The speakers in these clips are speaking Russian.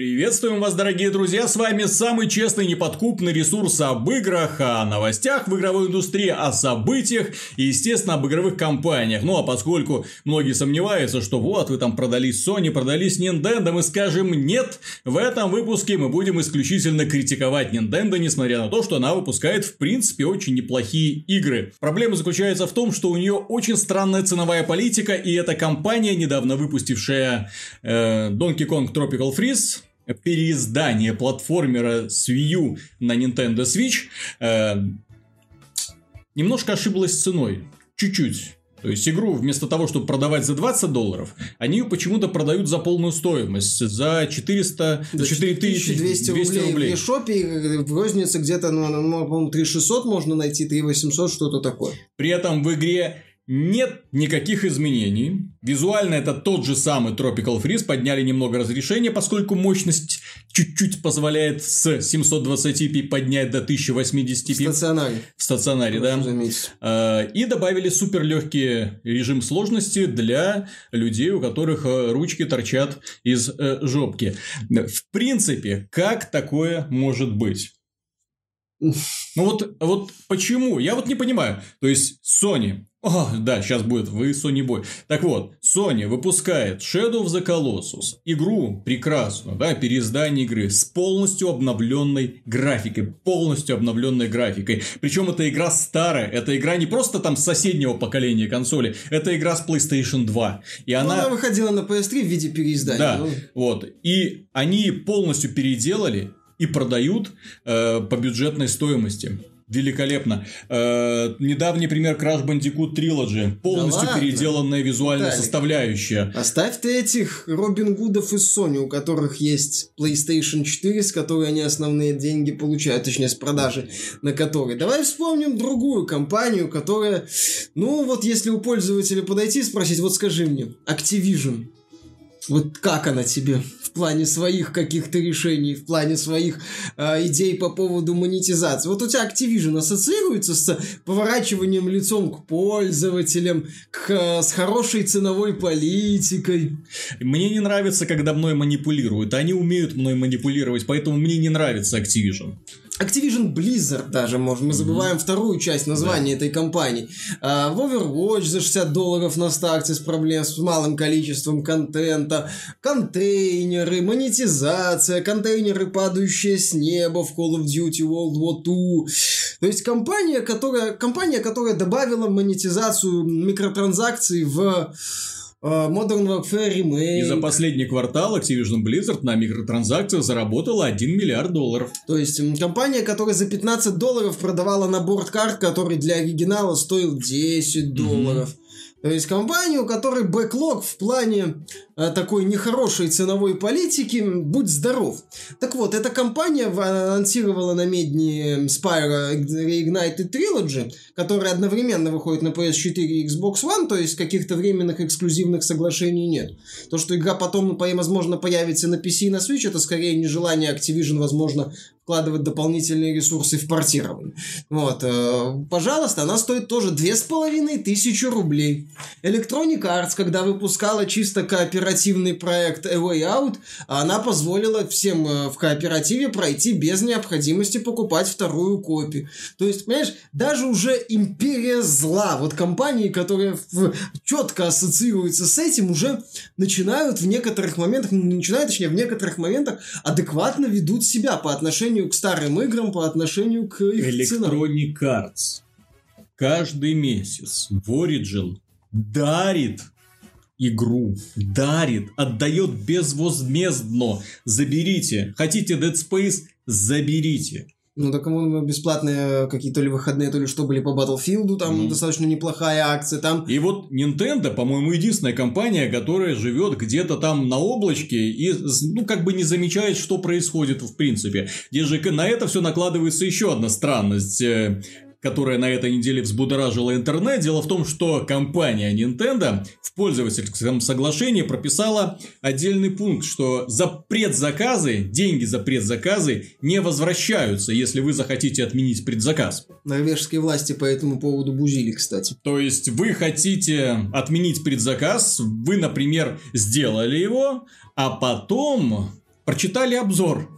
Приветствуем вас, дорогие друзья, с вами самый честный неподкупный ресурс об играх, о новостях в игровой индустрии, о событиях и, естественно, об игровых компаниях. Ну, а поскольку многие сомневаются, что вот, вы там продались Sony, продались Nintendo, мы скажем нет, в этом выпуске мы будем исключительно критиковать Nintendo, несмотря на то, что она выпускает, в принципе, очень неплохие игры. Проблема заключается в том, что у нее очень странная ценовая политика, и эта компания, недавно выпустившая э, Donkey Kong Tropical Freeze, переиздание платформера с Wii U на Nintendo Switch э, немножко ошиблась с ценой. Чуть-чуть. То есть игру вместо того, чтобы продавать за 20 долларов, они ее почему-то продают за полную стоимость, за 400, за 4200 рублей. рублей. В шопе в рознице где-то, ну, ну по-моему, 3600 можно найти, 3800, что-то такое. При этом в игре нет никаких изменений. Визуально это тот же самый Tropical Freeze. Подняли немного разрешения, поскольку мощность чуть-чуть позволяет с 720p поднять до 1080p. В стационаре. В стационаре, да. Заметить. А, и добавили супер легкий режим сложности для людей, у которых э, ручки торчат из э, жопки. В принципе, как такое может быть? Ну вот, вот почему? Я вот не понимаю. То есть Sony о, да, сейчас будет вы Sony Boy. Так вот, Sony выпускает Shadow of the Colossus, игру прекрасную, да, переиздание игры с полностью обновленной графикой, полностью обновленной графикой. Причем эта игра старая, эта игра не просто там соседнего поколения консоли, это игра с PlayStation 2. И она... Ну, она выходила на PS3 в виде переиздания. Да, ну... вот. И они полностью переделали и продают э, по бюджетной стоимости. Великолепно. Э, недавний пример Crash Bandicoot Trilogy. Полностью да переделанная визуальная Виталик, составляющая. Оставь ты этих Робин Гудов из Sony, у которых есть PlayStation 4, с которой они основные деньги получают, точнее, с продажи на которой. Давай вспомним другую компанию, которая, ну вот если у пользователя подойти и спросить, вот скажи мне, Activision, вот как она тебе в плане своих каких-то решений, в плане своих э, идей по поводу монетизации? Вот у тебя Activision ассоциируется с поворачиванием лицом к пользователям, к, э, с хорошей ценовой политикой? Мне не нравится, когда мной манипулируют. Они умеют мной манипулировать, поэтому мне не нравится Activision. Activision Blizzard даже, может, мы забываем mm-hmm. вторую часть названия да. этой компании. А, в Overwatch за 60 долларов на старте с проблем с малым количеством контента, контейнеры, монетизация, контейнеры, падающие с неба в Call of Duty World War II. То есть компания, которая, компания, которая добавила монетизацию микротранзакций в Modern Warfare Remake. И за последний квартал Activision Blizzard на микротранзакциях заработала 1 миллиард долларов. То есть компания, которая за 15 долларов продавала набор карт, который для оригинала стоил 10 долларов. Mm-hmm. То есть компания, у которой бэклог в плане э, такой нехорошей ценовой политики, будь здоров. Так вот, эта компания анонсировала на медне Spyro Reignited Trilogy, которая одновременно выходит на PS4 и Xbox One, то есть каких-то временных эксклюзивных соглашений нет. То, что игра потом, возможно, появится на PC и на Switch, это скорее нежелание Activision, возможно, вкладывать дополнительные ресурсы в портирование. Вот, э, пожалуйста, она стоит тоже две с половиной тысячи рублей. Electronic Arts, когда выпускала чисто кооперативный проект A Way Out, она позволила всем э, в кооперативе пройти без необходимости покупать вторую копию. То есть, понимаешь, даже уже империя зла, вот компании, которые в, четко ассоциируются с этим, уже начинают в некоторых моментах, начинают, точнее, в некоторых моментах адекватно ведут себя по отношению к старым играм, по отношению к их Electronic. Arts каждый месяц в Origin дарит игру, дарит, отдает безвозмездно. Заберите. Хотите Dead Space? Заберите. Ну, так ему бесплатные какие-то ли выходные, то ли что были по Battlefield, там mm. достаточно неплохая акция, там... И вот Nintendo, по-моему, единственная компания, которая живет где-то там на облачке и, ну, как бы не замечает, что происходит в принципе. Где же на это все накладывается еще одна странность э, которая на этой неделе взбудоражила интернет. Дело в том, что компания Nintendo в пользовательском соглашении прописала отдельный пункт, что за предзаказы, деньги за предзаказы не возвращаются, если вы захотите отменить предзаказ. Норвежские власти по этому поводу бузили, кстати. То есть, вы хотите отменить предзаказ, вы, например, сделали его, а потом прочитали обзор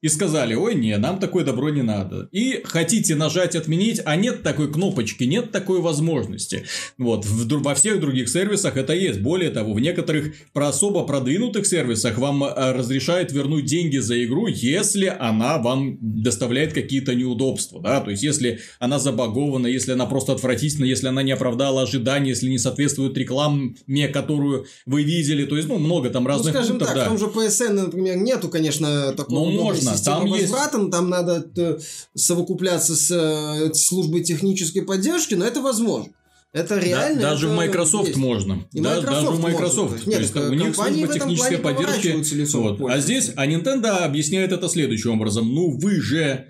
и сказали, ой, не, нам такое добро не надо. И хотите нажать отменить, а нет такой кнопочки, нет такой возможности. Вот, в, во всех других сервисах это есть. Более того, в некоторых про особо продвинутых сервисах вам э, разрешают вернуть деньги за игру, если она вам доставляет какие-то неудобства, да, то есть если она забагована, если она просто отвратительна, если она не оправдала ожидания, если не соответствует рекламе, которую вы видели, то есть, ну, много там разных ну, скажем пунктов, так, да. в том же PSN, например, нету, конечно, такого Ну, удобной можно, там есть- возврата, но там надо э, совокупляться с э, службой технической поддержки, но это возможно. Это Да, реально. даже в это Microsoft есть. можно. И Да, Microsoft даже в Microsoft. может. То Нет, есть, так, у них служба в технической поддержки. Вот. А здесь, а Nintendo объясняет это следующим образом. Ну, вы же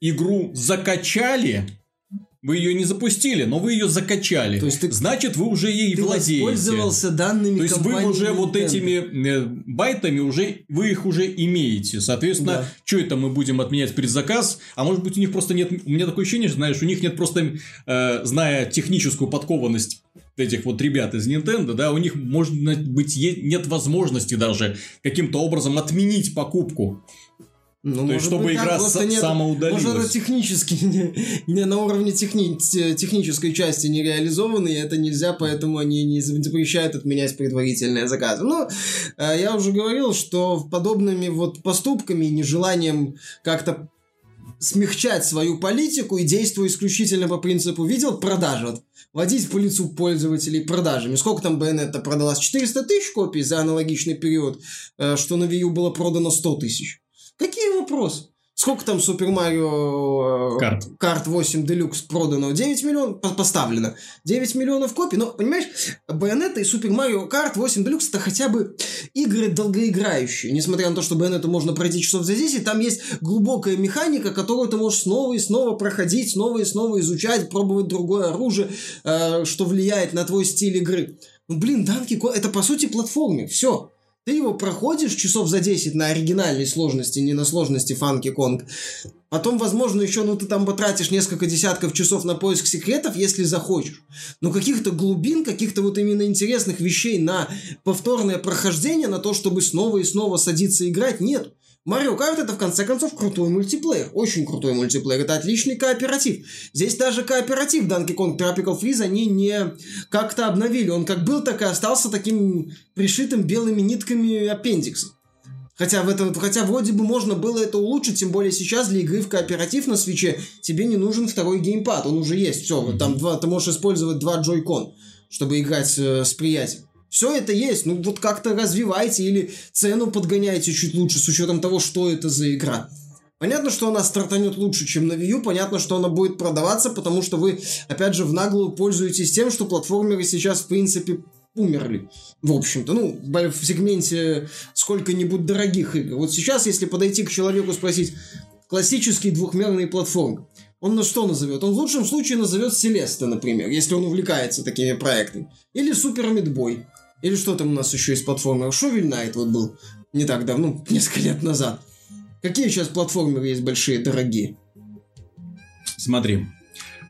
игру закачали, вы ее не запустили, но вы ее закачали. То есть ты- Значит, вы уже ей Ты владеете. воспользовался данными То есть вы уже вот Nintendo. этими э, байтами уже вы их уже имеете. Соответственно, Да. что это мы будем отменять предзаказ? А может быть у них просто нет. У меня такое ощущение, знаешь, у них нет просто, э, зная техническую подкованность этих вот ребят из Nintendo, да, у них может быть нет возможности даже каким-то образом отменить покупку. Ну, То есть, чтобы быть, игра с- нет- самоудалилась. Может, это технически не, не на уровне техни- те- технической части не реализовано, и это нельзя, поэтому они не запрещают отменять предварительные заказы. Но э, я уже говорил, что подобными вот поступками нежеланием как-то смягчать свою политику и действуя исключительно по принципу видел продажи. Вот, водить по лицу пользователей продажами. Сколько там Bayonetta продалась? 400 тысяч копий за аналогичный период, э, что на Wii U было продано 100 тысяч. Какие вопросы? Сколько там Супер Марио э, Карт. Карт 8 Deluxe продано? 9 миллионов по- поставлено. 9 миллионов копий. Но, понимаешь, Bayonetta и Супер Марио Карт 8 Deluxe это хотя бы игры долгоиграющие. Несмотря на то, что Bayonetta можно пройти часов за 10, там есть глубокая механика, которую ты можешь снова и снова проходить, снова и снова изучать, пробовать другое оружие, э, что влияет на твой стиль игры. Ну, блин, Данки это по сути платформер. Все. Ты его проходишь часов за 10 на оригинальной сложности, не на сложности Фанки Конг. Потом, возможно, еще, ну, ты там потратишь несколько десятков часов на поиск секретов, если захочешь. Но каких-то глубин, каких-то вот именно интересных вещей на повторное прохождение, на то, чтобы снова и снова садиться играть, нет. Марио Карт это, в конце концов, крутой мультиплеер. Очень крутой мультиплеер. Это отличный кооператив. Здесь даже кооператив Donkey Kong Tropical Freeze они не как-то обновили. Он как был, так и остался таким пришитым белыми нитками аппендиксом. Хотя, в этом, хотя вроде бы можно было это улучшить, тем более сейчас для игры в кооператив на свече тебе не нужен второй геймпад, он уже есть. Все, вот там два, ты можешь использовать два джойкон, чтобы играть э, с приятелем. Все это есть, ну вот как-то развивайте или цену подгоняйте чуть лучше с учетом того, что это за игра. Понятно, что она стартанет лучше, чем на Wii U, понятно, что она будет продаваться, потому что вы, опять же, в наглую пользуетесь тем, что платформеры сейчас, в принципе, умерли. В общем-то, ну, в сегменте сколько-нибудь дорогих игр. Вот сейчас, если подойти к человеку спросить, классический двухмерный платформ, он на что назовет? Он в лучшем случае назовет Селеста, например, если он увлекается такими проектами. Или Супер Мидбой. Или что там у нас еще из платформеров? Шовель Найт вот был не так давно, несколько лет назад. Какие сейчас платформеры есть большие, дорогие? Смотри.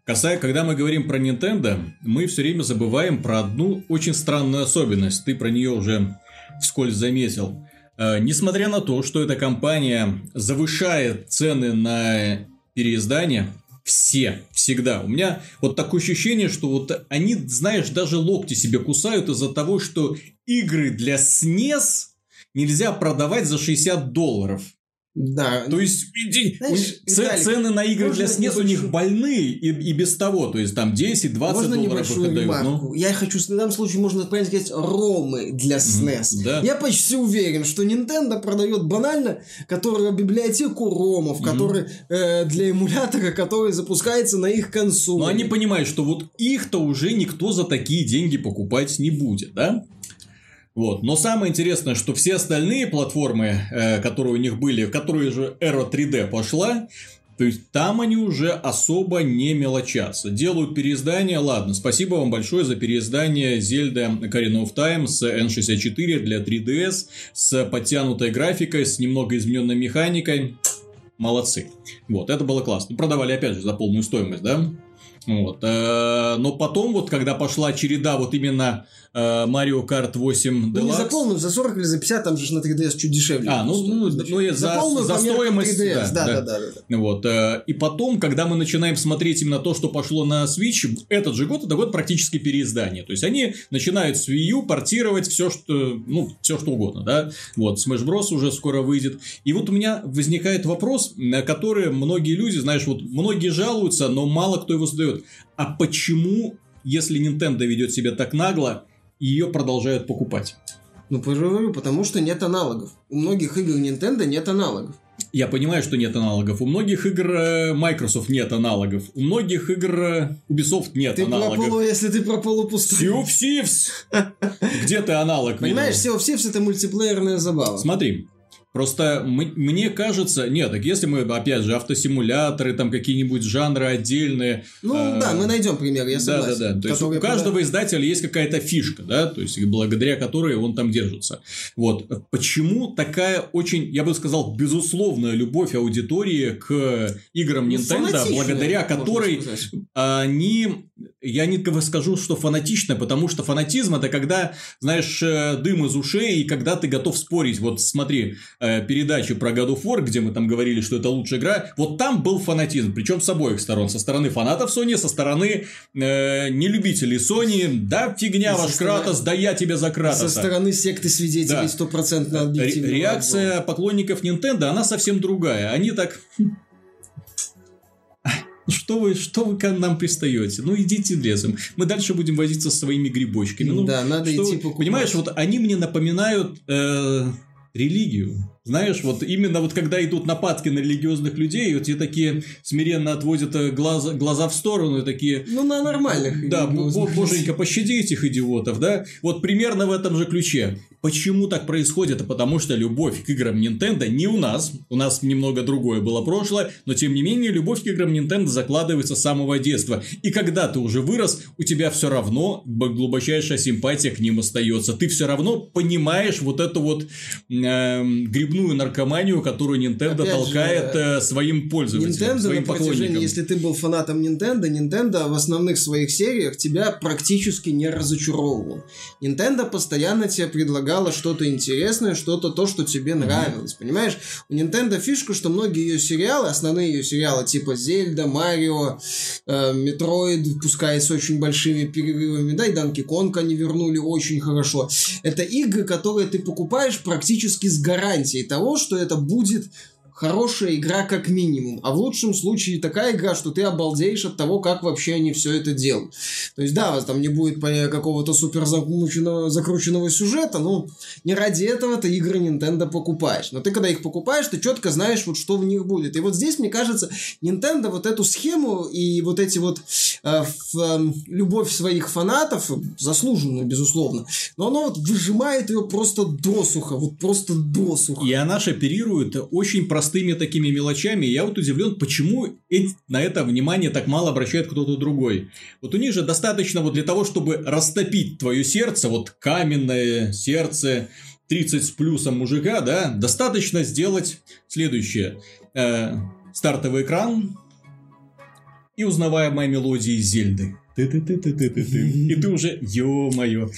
Касая, когда мы говорим про Nintendo, мы все время забываем про одну очень странную особенность. Ты про нее уже вскользь заметил. Э, несмотря на то, что эта компания завышает цены на переиздание, все, всегда. У меня вот такое ощущение, что вот они, знаешь, даже локти себе кусают из-за того, что игры для SNES нельзя продавать за 60 долларов. Да, То есть, иди- Знаешь, у Виталик, цены на игры для SNES у них небольшую- больные и, и без того. То есть, там 10-20 можно долларов небольшую их отдают. Ну, Я хочу, в данном случае можно правильно сказать, ромы для SNES. да. Я почти уверен, что Nintendo продает банально, которая библиотеку ромов, Мгм. который э, для эмулятора, который запускается на их консоли. Но они понимают, что вот их-то уже никто за такие деньги покупать не будет, да? Вот. Но самое интересное, что все остальные платформы, э, которые у них были, в которые же эра 3D пошла, то есть там они уже особо не мелочатся. Делают переиздание, ладно, спасибо вам большое за переиздание Zelda Ocarina of Time с N64 для 3DS, с подтянутой графикой, с немного измененной механикой. Молодцы. Вот, это было классно. Продавали, опять же, за полную стоимость, да? Вот. Э, но потом, вот когда пошла череда вот именно Mario Kart 8 Ну, не за полную, за 40 или за 50, там же на 3DS чуть дешевле. А, ну, ну, ну, я за, полную за стоимость. 3DS, да, да, да. да, да. Вот. э, И потом, когда мы начинаем смотреть именно то, что пошло на Switch, этот же год это год практически переиздания. То есть они начинают с Wii U портировать все, что, ну, все что угодно, да. Вот, Smash Bros. уже скоро выйдет. И вот у меня возникает вопрос, на который многие люди, знаешь, вот многие жалуются, но мало кто его задает. А почему, если Nintendo ведет себя так нагло, ее продолжают покупать? Ну, потому что нет аналогов. У многих игр Nintendo нет аналогов. Я понимаю, что нет аналогов. У многих игр э, Microsoft нет аналогов. У многих игр э, Ubisoft нет Ты про аналогов. полу, если ты про полупустой. Sea of Thieves! Где ты аналог? Понимаешь, видел? Sea of Thieves это мультиплеерная забава. Смотри, Просто мне кажется, нет, так если мы, опять же, автосимуляторы, там какие-нибудь жанры отдельные. Ну э, да, мы найдем пример, я Да, согласен. да, да. То есть у каждого издателя есть какая-то фишка, да, то есть благодаря которой он там держится. Вот. Почему такая очень, я бы сказал, безусловная любовь аудитории к играм Ну, Nintendo, благодаря которой они, я не скажу, что фанатично, потому что фанатизм это когда, знаешь, э, дым из ушей, и когда ты готов спорить. Вот смотри, э, передачу про God of War, где мы там говорили, что это лучшая игра, вот там был фанатизм, причем с обоих сторон. Со стороны фанатов Sony, со стороны э, нелюбителей Sony, да, фигня со ваш стороны- Кратос, да я тебя за Со Кратоса. стороны секты свидетелей Да. стопроцентно Ре- объективного Реакция поклонников Nintendo, она совсем другая. Они так... «Хм, ну Что вы, что вы к нам пристаете? Ну, идите лесом. Мы дальше будем возиться со своими грибочками. Ну, Да, надо что идти покупать. Понимаешь, вот они мне напоминают э, религию. Знаешь, вот именно вот когда идут нападки на религиозных людей, вот те такие смиренно отводят э, глаза, глаза в сторону и такие... Ну, на нормальных. Да, бо- боженька, пощади этих идиотов, да? Вот примерно в этом же ключе. Почему так происходит? А потому что любовь к играм Nintendo не у нас. У нас немного другое было прошлое, но тем не менее любовь к играм Nintendo закладывается с самого детства. И когда ты уже вырос, у тебя все равно глубочайшая симпатия к ним остается. Ты все равно понимаешь вот эту вот эм, грибную наркоманию, которую Nintendo Опять же, толкает э, своим пользователям, Nintendo своим поклонникам. если ты был фанатом Nintendo, Nintendo в основных своих сериях тебя практически не разочаровывал. Nintendo постоянно тебе предлагала что-то интересное, что-то то, что тебе нравилось, понимаешь? У Nintendo фишка, что многие ее сериалы, основные ее сериалы типа Zelda, Mario, э, Metroid, пускай с очень большими перерывами, да, и Donkey Kong они вернули очень хорошо. Это игры, которые ты покупаешь практически с гарантией того, что это будет хорошая игра как минимум, а в лучшем случае такая игра, что ты обалдеешь от того, как вообще они все это делают. То есть, да, там не будет какого-то супер закрученного, сюжета, но не ради этого ты игры Nintendo покупаешь. Но ты, когда их покупаешь, ты четко знаешь, вот что в них будет. И вот здесь, мне кажется, Nintendo вот эту схему и вот эти вот э, ф- эм, любовь своих фанатов, заслуженную, безусловно, но оно вот выжимает ее просто досуха, вот просто досуха. И она же оперирует очень простыми такими мелочами. Я вот удивлен, почему на это внимание так мало обращает кто-то другой. Вот у них же достаточно вот для того, чтобы растопить твое сердце, вот каменное сердце 30 с плюсом мужика, да, достаточно сделать следующее. Э, стартовый экран и узнаваемая мелодия из Зельды. Ты-ты-ты-ты-ты-ты. И ты уже, ё-моё.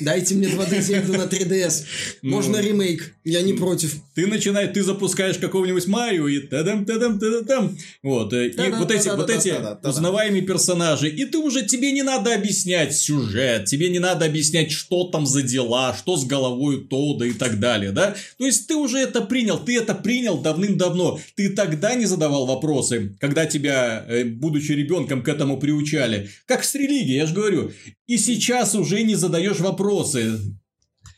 Дайте мне 2D Зельду на 3DS. Можно Ну. ремейк. Я не против. Ты начинаешь, ты запускаешь какого-нибудь Марио и тадам тадам тадам там вот э, и вот эти вот эти узнаваемые персонажи и ты уже тебе не надо объяснять сюжет тебе не надо объяснять что там за дела что с головой Тода и так далее да то есть ты уже это принял ты это принял давным-давно ты тогда не задавал вопросы когда тебя э, будучи ребенком к этому приучали как с религией я же говорю. И сейчас уже не задаешь вопросы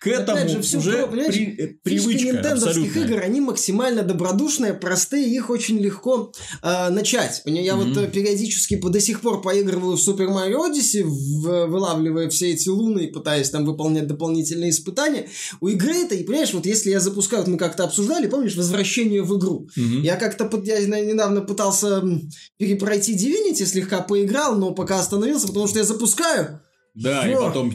к этому Опять же, всё уже про- при- э, привычка нинтендовских игр, они максимально добродушные, простые, их очень легко э, начать. Я вот Мгм. э, периодически по, до сих пор поигрываю в Super Mario Odyssey, в- вылавливая все эти луны и пытаясь там выполнять дополнительные испытания. У игры это, и понимаешь, вот если я запускаю, вот мы как-то обсуждали, помнишь, возвращение в игру. Мгм. Я как-то под- я недавно пытался перепройти Divinity, слегка поиграл, но пока остановился, потому что я запускаю, Да, и Ё. потом...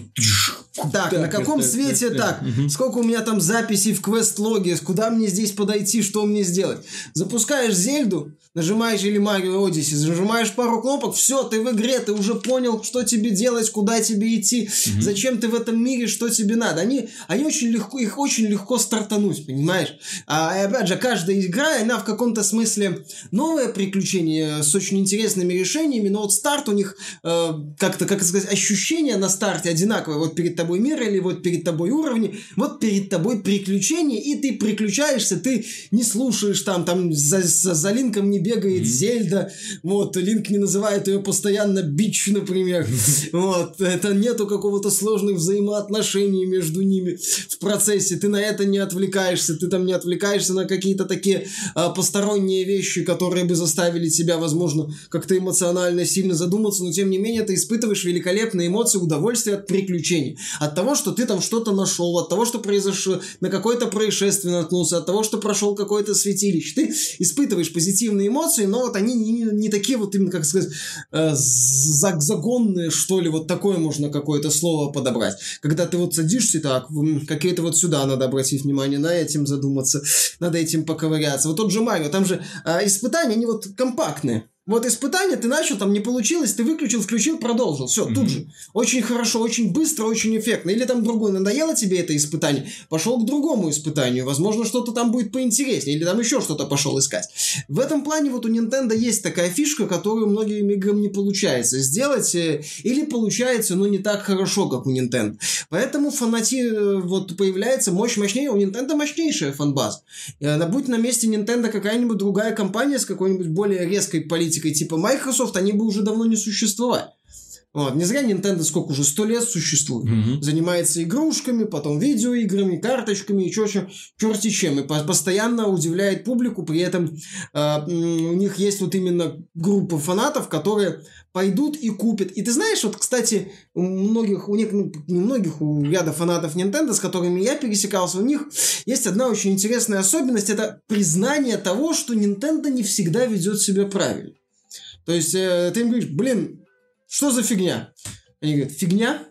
так, на каком свете так, Мгм. сколько у меня там записей в квест-логе, куда мне здесь подойти, что мне сделать. Запускаешь Зельду, нажимаешь или Марио Odyssey, нажимаешь пару кнопок, все, ты в игре, ты уже понял, что тебе делать, куда тебе идти, зачем ты в этом мире, что тебе надо. Они, они очень легко, их очень легко стартануть, понимаешь? А и опять же, каждая игра, она в каком-то смысле новое приключение с очень интересными решениями, но вот старт у них э, как-то, как сказать, ощущение на старте одинаковое. Вот перед тобой мир или вот перед тобой уровни, вот перед тобой приключения, и ты приключаешься, ты не слушаешь там, там за, за, за Линком не бегает Зельда, вот, Линк не называет ее постоянно бич, например, вот, это нету какого-то сложных взаимоотношений между ними в процессе, ты на это не отвлекаешься, ты там не отвлекаешься на какие-то такие а, посторонние вещи, которые бы заставили тебя, возможно, как-то эмоционально сильно задуматься, но тем не менее ты испытываешь великолепные эмоции, удовольствие от приключений, от того, что ты там что-то нашел, от того, что произошло, на какое-то происшествие наткнулся, от того, что прошел какое-то святилище. Ты испытываешь позитивные эмоции, но вот они не, не- такие вот именно, как сказать, э, за- загонные, что ли, вот такое можно какое-то слово подобрать. Когда ты вот садишься, так, какие-то вот сюда надо обратить внимание, на этим задуматься, надо этим поковыряться. Вот тот же Марио, там же э, испытания, они вот компактные. Вот испытание ты начал, там не получилось, ты выключил, включил, продолжил. Все, тут Мгм. же. Очень хорошо, очень быстро, очень эффектно. Или там другое, надоело тебе это испытание, пошел к другому испытанию. Возможно, что-то там будет поинтереснее, или там еще что-то пошел искать. В этом плане вот у Nintendo есть такая фишка, которую многим играм не получается сделать, э, или получается, но не так хорошо, как у Nintendo. Поэтому фанати э, вот появляется мощь мощнее, у Nintendo мощнейшая фанбаза. Она будь на месте Nintendo какая-нибудь другая компания с какой-нибудь более резкой политикой типа Microsoft, они бы уже давно не существовали. Вот. Не зря Nintendo сколько уже, сто лет существует. Мгм. Занимается игрушками, потом видеоиграми, карточками и чё, чё, черти чем. И по- постоянно удивляет публику, при этом э, у них есть вот именно группа фанатов, которые пойдут и купят. И ты знаешь, вот, кстати, у многих, у них, ну, не многих, у ряда фанатов Nintendo, с которыми я пересекался, у них есть одна очень интересная особенность, это признание того, что Nintendo не всегда ведет себя правильно. То есть, э, ты им говоришь, блин, что за фигня? Они говорят, фигня?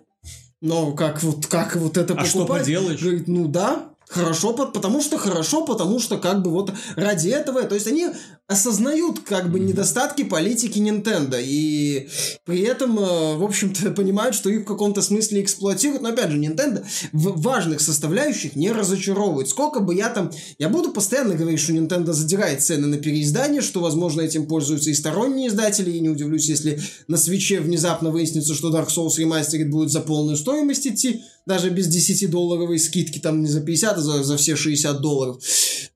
Но как вот, как вот это А что покупать? поделаешь? Говорит, ну да, хорошо, по- потому что хорошо, потому что как бы вот ради этого, то есть они осознают как бы недостатки политики Nintendo и при этом, э, в общем-то, понимают, что их в каком-то смысле эксплуатируют. Но опять же, Nintendo в важных составляющих не разочаровывает. Сколько бы я там... Я буду постоянно говорить, что Nintendo задирает цены на переиздание, что, возможно, этим пользуются и сторонние издатели, и не удивлюсь, если на свече внезапно выяснится, что Dark Souls Remastered будет за полную стоимость идти, даже без 10-долларовой скидки, там не за 50, а за, за все 60 долларов.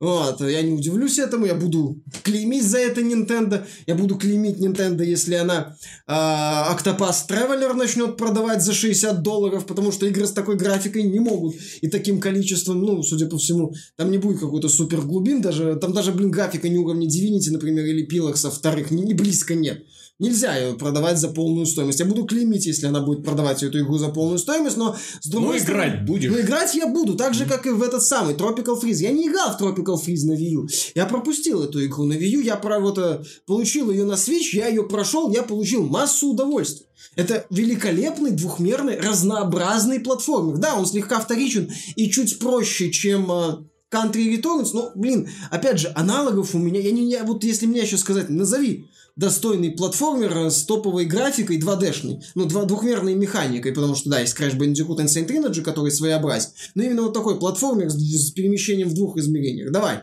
Вот, я не удивлюсь этому, я буду клеймить за это Nintendo, я буду клеймить Nintendo, если она а, Octopath Traveler начнет продавать за 60 долларов, потому что игры с такой графикой не могут и таким количеством, ну, судя по всему, там не будет какой-то супер глубин, даже, там даже, блин, графика не уровня Divinity, например, или Pillars вторых, ни, ни близко нет. Нельзя ее продавать за полную стоимость. Я буду клеймить, если она будет продавать эту игру за полную стоимость, но с Ну, другой стороны... играть будешь. Ну, играть я буду, так же, как и в этот самый Tropical Freeze. Я не играл в Tropical Freeze на Wii U. Я пропустил эту игру на Wii U, я про вот, э, получил ее на Switch, я ее прошел, я получил массу удовольствия. Это великолепный, двухмерный, разнообразный платформер. Да, он слегка вторичен и чуть проще, чем э, Country Returns, но, блин, опять же, аналогов у меня, я не, я, вот если мне сейчас сказать, назови достойный платформер э, с топовой графикой 2D-шной, ну, два, двухмерной механикой, потому что, да, есть Crash Bandicoot Insane Trilogy, который своеобразен, но именно вот такой платформер с, с перемещением в двух измерениях. Давай.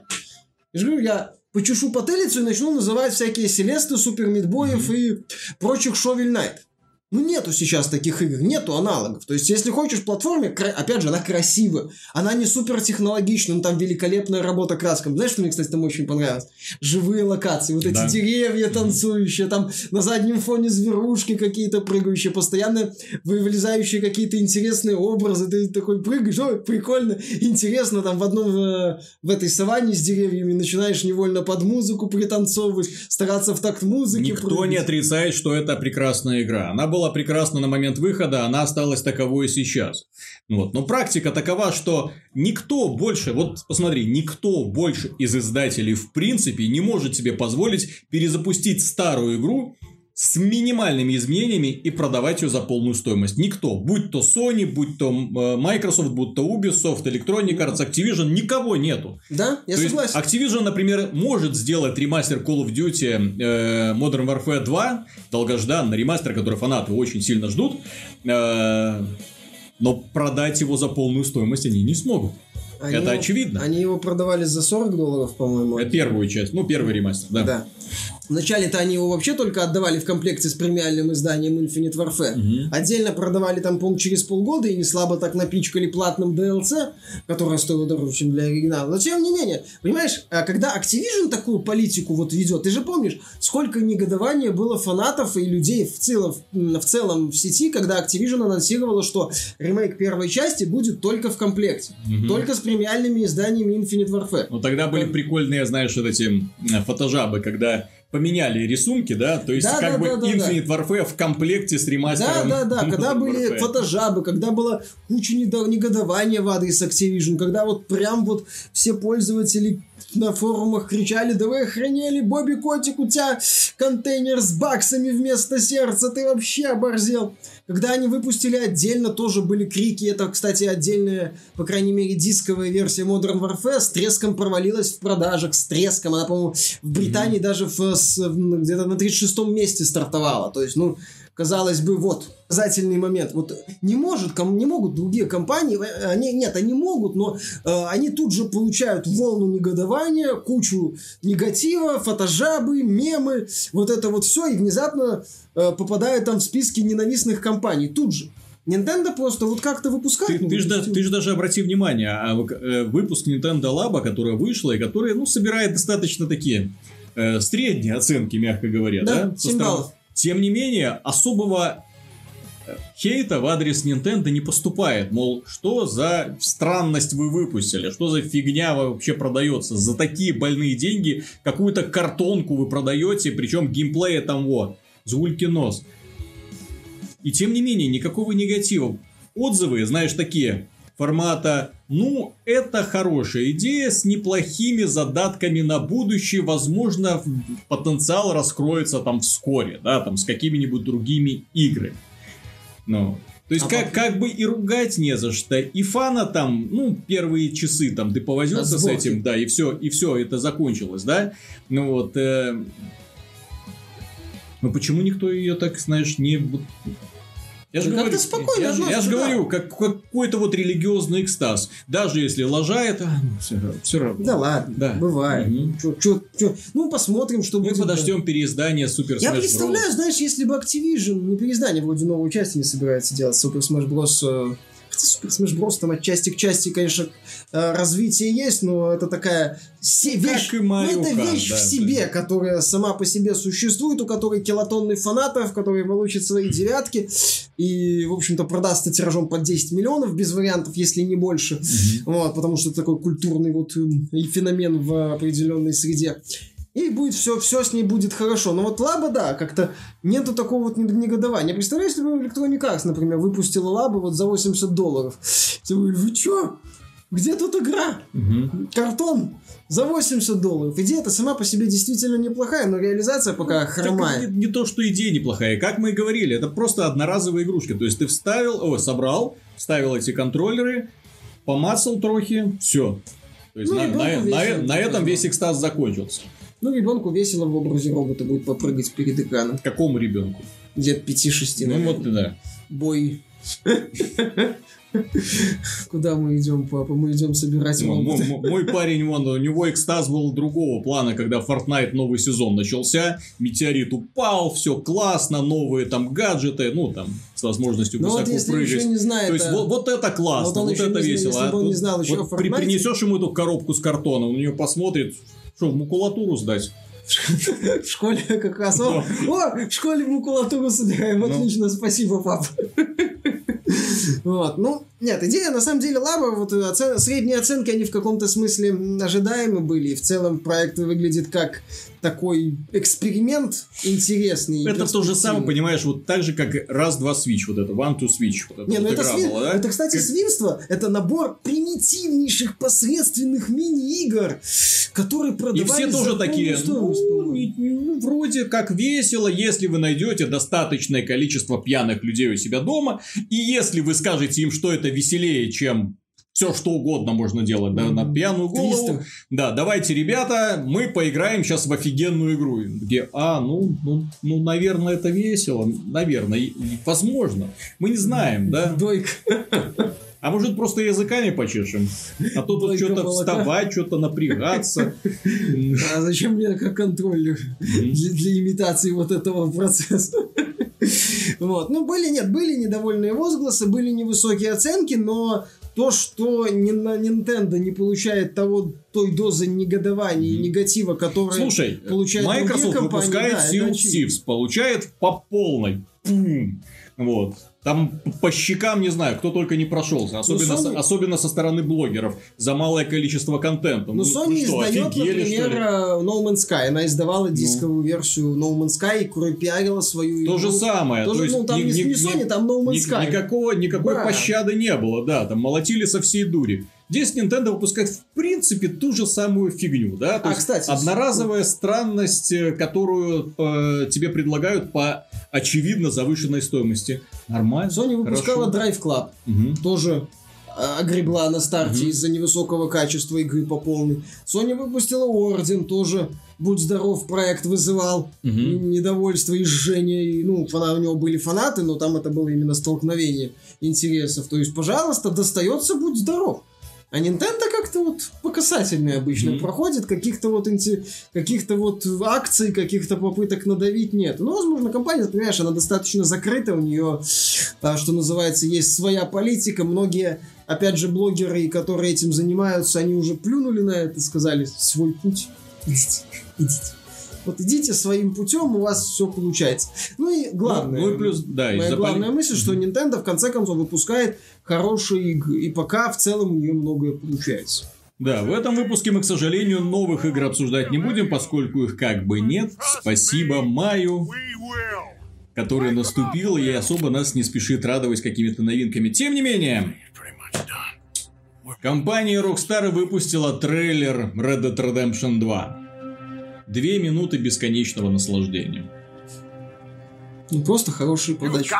Я же говорю, я почешу потылицу и начну называть всякие Селесты, Супер Мидбоев и прочих Шовель Найт. Ну, нету сейчас таких игр, нету аналогов. То есть, если хочешь платформе, опять же, она красивая. Она не супер технологичная, но там великолепная работа красками. Знаешь, что мне, кстати, там очень понравилось? Живые локации. Вот эти Да. деревья танцующие, там на заднем фоне зверушки какие-то прыгающие, постоянно вылезающие какие-то интересные образы. Ты такой прыгаешь, ой, прикольно, интересно. Там в одном, э, в этой саванне с деревьями начинаешь невольно под музыку пританцовывать, стараться в такт музыки Никто прыгать. не отрицает, что это прекрасная игра. Она была прекрасна на момент выхода, она осталась таковой и сейчас. Вот. Но практика такова, что никто больше, вот посмотри, никто больше из издателей в принципе не может себе позволить перезапустить старую игру с минимальными изменениями и продавать ее за полную стоимость. Никто, будь то Sony, будь то э, Microsoft, будь то Ubisoft, Electronic Arts, Activision, никого нету. Да, я То согласен. есть Activision, например, может сделать ремастер Call of Duty э, Modern Warfare 2, долгожданный ремастер, который фанаты очень сильно ждут, э, но продать его за полную стоимость они не смогут. Они это его- очевидно. Они его продавали за 40 долларов, по-моему. Это первую часть, ну, первый ремастер, да. Да. Вначале-то они его вообще только отдавали в комплекте с премиальным изданием Infinite Warfare. Мгм. Отдельно продавали там, по через полгода и не слабо так напичкали платным DLC, которое стоило дороже, чем для оригинала. Но тем не менее, понимаешь, а когда Activision такую политику вот ведет, ты же помнишь, сколько негодования было фанатов и людей в целом, в целом в сети, когда Activision анонсировала, что ремейк первой части будет только в комплекте. Мгм. Только с премиальными изданиями Infinite Warfare. Ну, тогда были прикольные, знаешь, вот эти фотожабы, когда поменяли рисунки, да, то есть Да, как да, бы да, да, Infinite Warfare в комплекте с Да, ремастером. да, да, когда Modern были фотожабы, когда было куча негодования в адрес Activision, когда вот прям вот все пользователи на форумах кричали, да вы охренели, Бобби Котик, у тебя контейнер с баксами вместо сердца, ты вообще оборзел. Когда они выпустили отдельно, тоже были крики, это, кстати, отдельная, по крайней мере, дисковая версия Modern Warfare. С треском провалилась в продажах, с треском, она, по-моему, в Британии даже в, где-то на 36-м месте стартовала, то есть, ну, казалось бы, вот, показательный момент. Вот не может, не могут другие компании, э, они, нет, они могут, но э, они тут же получают волну негодования, кучу негатива, фотожабы, мемы, вот это вот все, и внезапно э, попадают там в списки ненавистных компаний, тут же. Nintendo просто вот как-то выпускает. Ты, ну, ты, ж да- ты ж даже обрати внимание, а э, выпуск Nintendo Lab, которая вышла и которая, ну, собирает достаточно такие э, средние оценки, мягко говоря, Да, да? со 7 стороны- баллов. Тем не менее, особого э, хейта в адрес Nintendo не поступает. Мол, что за странность вы выпустили? Что за фигня вообще продается? За такие больные деньги какую-то картонку вы продаете, причем геймплея там вот, звульки нос. И тем не менее, никакого негатива. Отзывы, знаешь, такие формата «Ну, это хорошая идея с неплохими задатками на будущее, возможно, потенциал раскроется там вскоре, да, там с какими-нибудь другими играми». Ну, то есть, А как, потом- как бы и ругать не за что. И фана там, ну, первые часы там ты повозился с этим, да, и все, и все, это закончилось, да. Ну вот, э, ну почему никто ее так, знаешь, не... Я же Да говорю, спокойно я, я же говорю, как какой-то вот религиозный экстаз. Даже если лажает, а, ну, все, все равно. Да ладно, Да. бывает. Мгм. Чё- чё- чё? Ну, посмотрим, что Мы будет. подождем переиздания Super Я Smash Bros. представляю, знаешь, если бы Activision, ну, переиздание вроде новой части не собирается делать, Super Smash Bros. Super Smash Bros. там от части к части, конечно, э, развитие есть, но это такая се- вещь, и ну, это вещь да, в себе, есть. которая сама по себе существует, у которой килотонны фанатов, которые получат свои девятки и, в общем-то, продастся тиражом под 10 миллионов без вариантов, если не больше. Мгм. Вот, потому что это такой культурный вот м, и феномен в определенной среде. И будет все, все с ней будет хорошо. Но вот Лаба, да, как-то нету такого вот нег- негодования. Представляешь, если бы Electronic Arts, например, выпустила Лабу вот за 80 долларов. Ты говоришь, вы чё? Где тут игра? Мгм. Картон за 80 долларов. Идея-то сама по себе действительно неплохая, но реализация пока Так хромая. не, не то, что идея неплохая. Как мы и говорили, это просто одноразовая игрушка. То есть ты вставил, о, собрал, вставил эти контроллеры, помацал трохи, все. То есть Ну, на, на- на- на этом весь экстаз закончился. Ну, ребенку весело в образе робота будет попрыгать перед экраном. Какому ребенку? Лет 5-6. Ну наверное. вот, да. бой. Куда мы идем, папа? Мы идем собирать мо- Мой парень, вон, у него экстаз был другого плана, когда Fortnite новый сезон начался, метеорит упал, все классно, новые там гаджеты, ну там с возможностью Ну вот высоко если прыгать. еще не знает, То есть а, вот, вот это классно, Вот он вот, еще это не весело. если а бы он не тут знал еще вот Fortnite. принесешь ему эту коробку с картона, он на нее посмотрит, что, в макулатуру сдать? В школе как раз. О, о, в школе макулатуру собираем. Ну. Отлично, спасибо, папа. Вот, ну, Нет, идея на самом деле Лаба, вот оцен... средние оценки, они в каком-то смысле ожидаемы были. И в целом проект выглядит как такой эксперимент интересный. Это то же самое, понимаешь, вот так же, как раз-два Switch, вот это, one-two Switch. Вот это, Не, ну вот это, игра свин... была, да? это, кстати, Как- свинство. Это набор примитивнейших посредственных мини-игр, которые И продавались все тоже за такие, полную стоимость, ну, по-моему. не- ну, вроде как весело, если вы найдете достаточное количество пьяных людей у себя дома, и если вы скажете им, что это веселее, чем все что угодно можно делать да, на пьяную голову. 300. Да, давайте, ребята, мы поиграем сейчас в офигенную игру. Где, а, ну, ну, ну, наверное, это весело. Наверное, возможно. Мы не знаем, да? Дойка. А может, просто языками почешем? А то тут что-то вставать, что-то напрягаться. А зачем мне как контроллер для, для имитации вот этого процесса? Вот. Ну, были, нет, были недовольные возгласы, были невысокие оценки, но то, что ни на Nintendo не получает того, той дозы негодования и негатива, которая Слушай, получают Microsoft компании, выпускает да, Sea of. Thieves, получает по полной. Пум. Вот. Там по щекам, не знаю, кто только не прошелся. Особенно, Sony- со, особенно со стороны блогеров. За малое количество контента. Ну, вы Sony что, издает, офигели, например, э, No Man's Sky. Она издавала дисковую версию No Man's Sky, которая пиарила свою То игру. же самое. Тоже, то есть ну, там ни- не, ни- не ни- Sony, там No Man's ни- Sky. Никакого, никакой Да. пощады не было, да, там молотили со всей дури. Здесь Nintendo выпускает в принципе ту же самую фигню, да, то А, есть кстати, одноразовая странность, э, которую э, тебе предлагают по очевидно завышенной стоимости. Нормально. Sony выпускала хорошо. Drive Club. Мгм. тоже а, огребла на старте Мгм. из-за невысокого качества игры по полной. Sony выпустила Орден, тоже, будь здоров, проект вызывал Мгм. недовольство и жжение. И, ну, у него были фанаты, но там это было именно столкновение интересов. То есть, пожалуйста, достается, будь здоров. А Nintendo как-то вот по касательной обычно Мгм. проходит, каких-то вот, инте- каких-то вот акций, каких-то попыток надавить нет. Ну, возможно, компания, понимаешь, она достаточно закрыта, у нее, а, что называется, есть своя политика. Многие, опять же, блогеры, которые этим занимаются, они уже плюнули на это, сказали, свой путь. Идите, идите. Вот идите своим путем, у вас все получается. Ну и главное. Ну, ну и плюс, да, Моя главная поли- мысль, что Nintendo в конце концов выпускает хорошие игры. И пока в целом у нее многое получается. Да, в этом выпуске мы, к сожалению, новых игр обсуждать не будем, поскольку их как бы нет. Спасибо маю, который наступил и особо нас не спешит радовать какими-то новинками. Тем не менее, компания Rockstar выпустила трейлер Red Dead Redemption 2. Две минуты бесконечного наслаждения. Ну, просто хорошие подачи.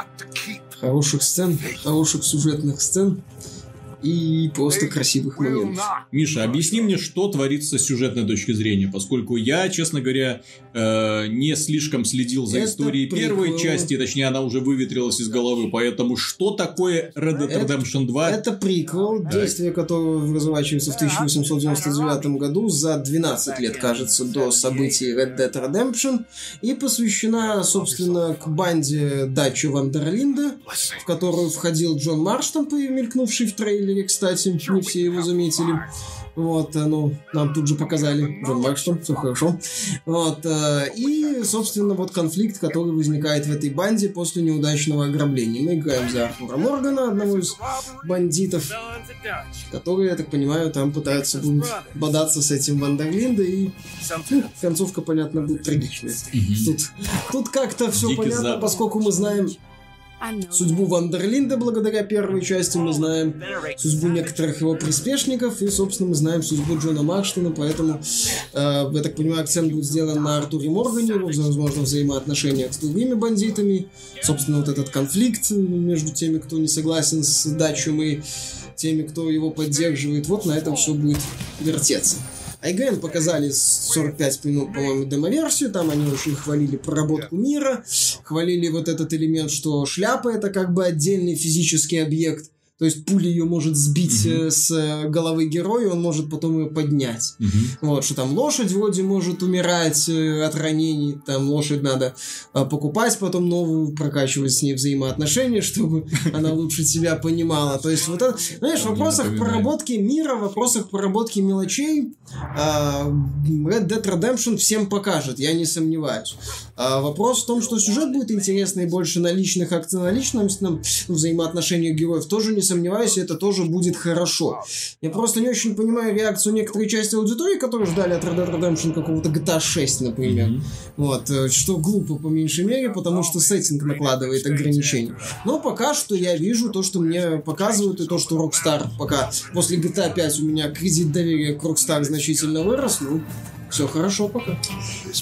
Хороших сцен, хороших сюжетных сцен. И просто красивых моментов. Миша, объясни мне, что творится с сюжетной точки зрения, поскольку я, честно говоря, э, не слишком следил за Это историей первой приквел. части, точнее, она уже выветрилась из головы, поэтому что такое Red Dead Это- Redemption 2? Это приквел, действие которого разворачивается в 1899 году, за 12 лет, кажется, до событий Red Dead Redemption, и посвящена, собственно, к банде Дачи Вандерлинда, в которую входил Джон Марстон, мелькнувший в трейлере, кстати, не все его заметили. Вот, э, ну, нам тут же показали Джон Марстон, все хорошо. Вот, э, и, собственно, вот конфликт, который возникает в этой банде после неудачного ограбления. Мы играем за Артура Моргана, одного из бандитов, которые, я так понимаю, там пытаются будут бодаться с этим Вандерлинда, и ну, концовка, понятно, будет трагичная. Тут, тут как-то все Дикий понятно, поскольку мы знаем судьбу Вандерлинда благодаря первой части, мы знаем судьбу некоторых его приспешников, и, собственно, мы знаем судьбу Джона Макштона, поэтому, э, я так понимаю, акцент будет сделан на Артуре Моргане, возможно, взаимоотношениях с другими бандитами, собственно, вот этот конфликт между теми, кто не согласен с дачем и теми, кто его поддерживает, вот на этом все будет вертеться. IGN показали 45 минут, по-моему, демоверсию, там они очень хвалили проработку мира, хвалили вот этот элемент, что шляпа это как бы отдельный физический объект, то есть пуля ее может сбить э, с э, головы героя, он может потом ее поднять. Мгм. Вот, что там лошадь вроде может умирать э, от ранений, там лошадь надо покупать, потом новую, прокачивать с ней взаимоотношения, чтобы она лучше тебя понимала. То есть вот это, знаешь, в вопросах проработки мира, в вопросах проработки мелочей Red Dead Redemption всем покажет, я не сомневаюсь. А вопрос в том, что сюжет будет интересный больше на личных акцентах, на личном взаимоотношениях героев, тоже не сомневаюсь, это тоже будет хорошо. Я просто не очень понимаю реакцию некоторой части аудитории, которые ждали от Red Dead Redemption какого-то GTA 6, например. Mm-hmm. Вот, э, что глупо по меньшей мере, потому что сеттинг накладывает ограничения. Но пока что я вижу то, что мне показывают, и то, что Rockstar пока после GTA 5 у меня кредит доверия к Rockstar значительно вырос, ну, все хорошо пока.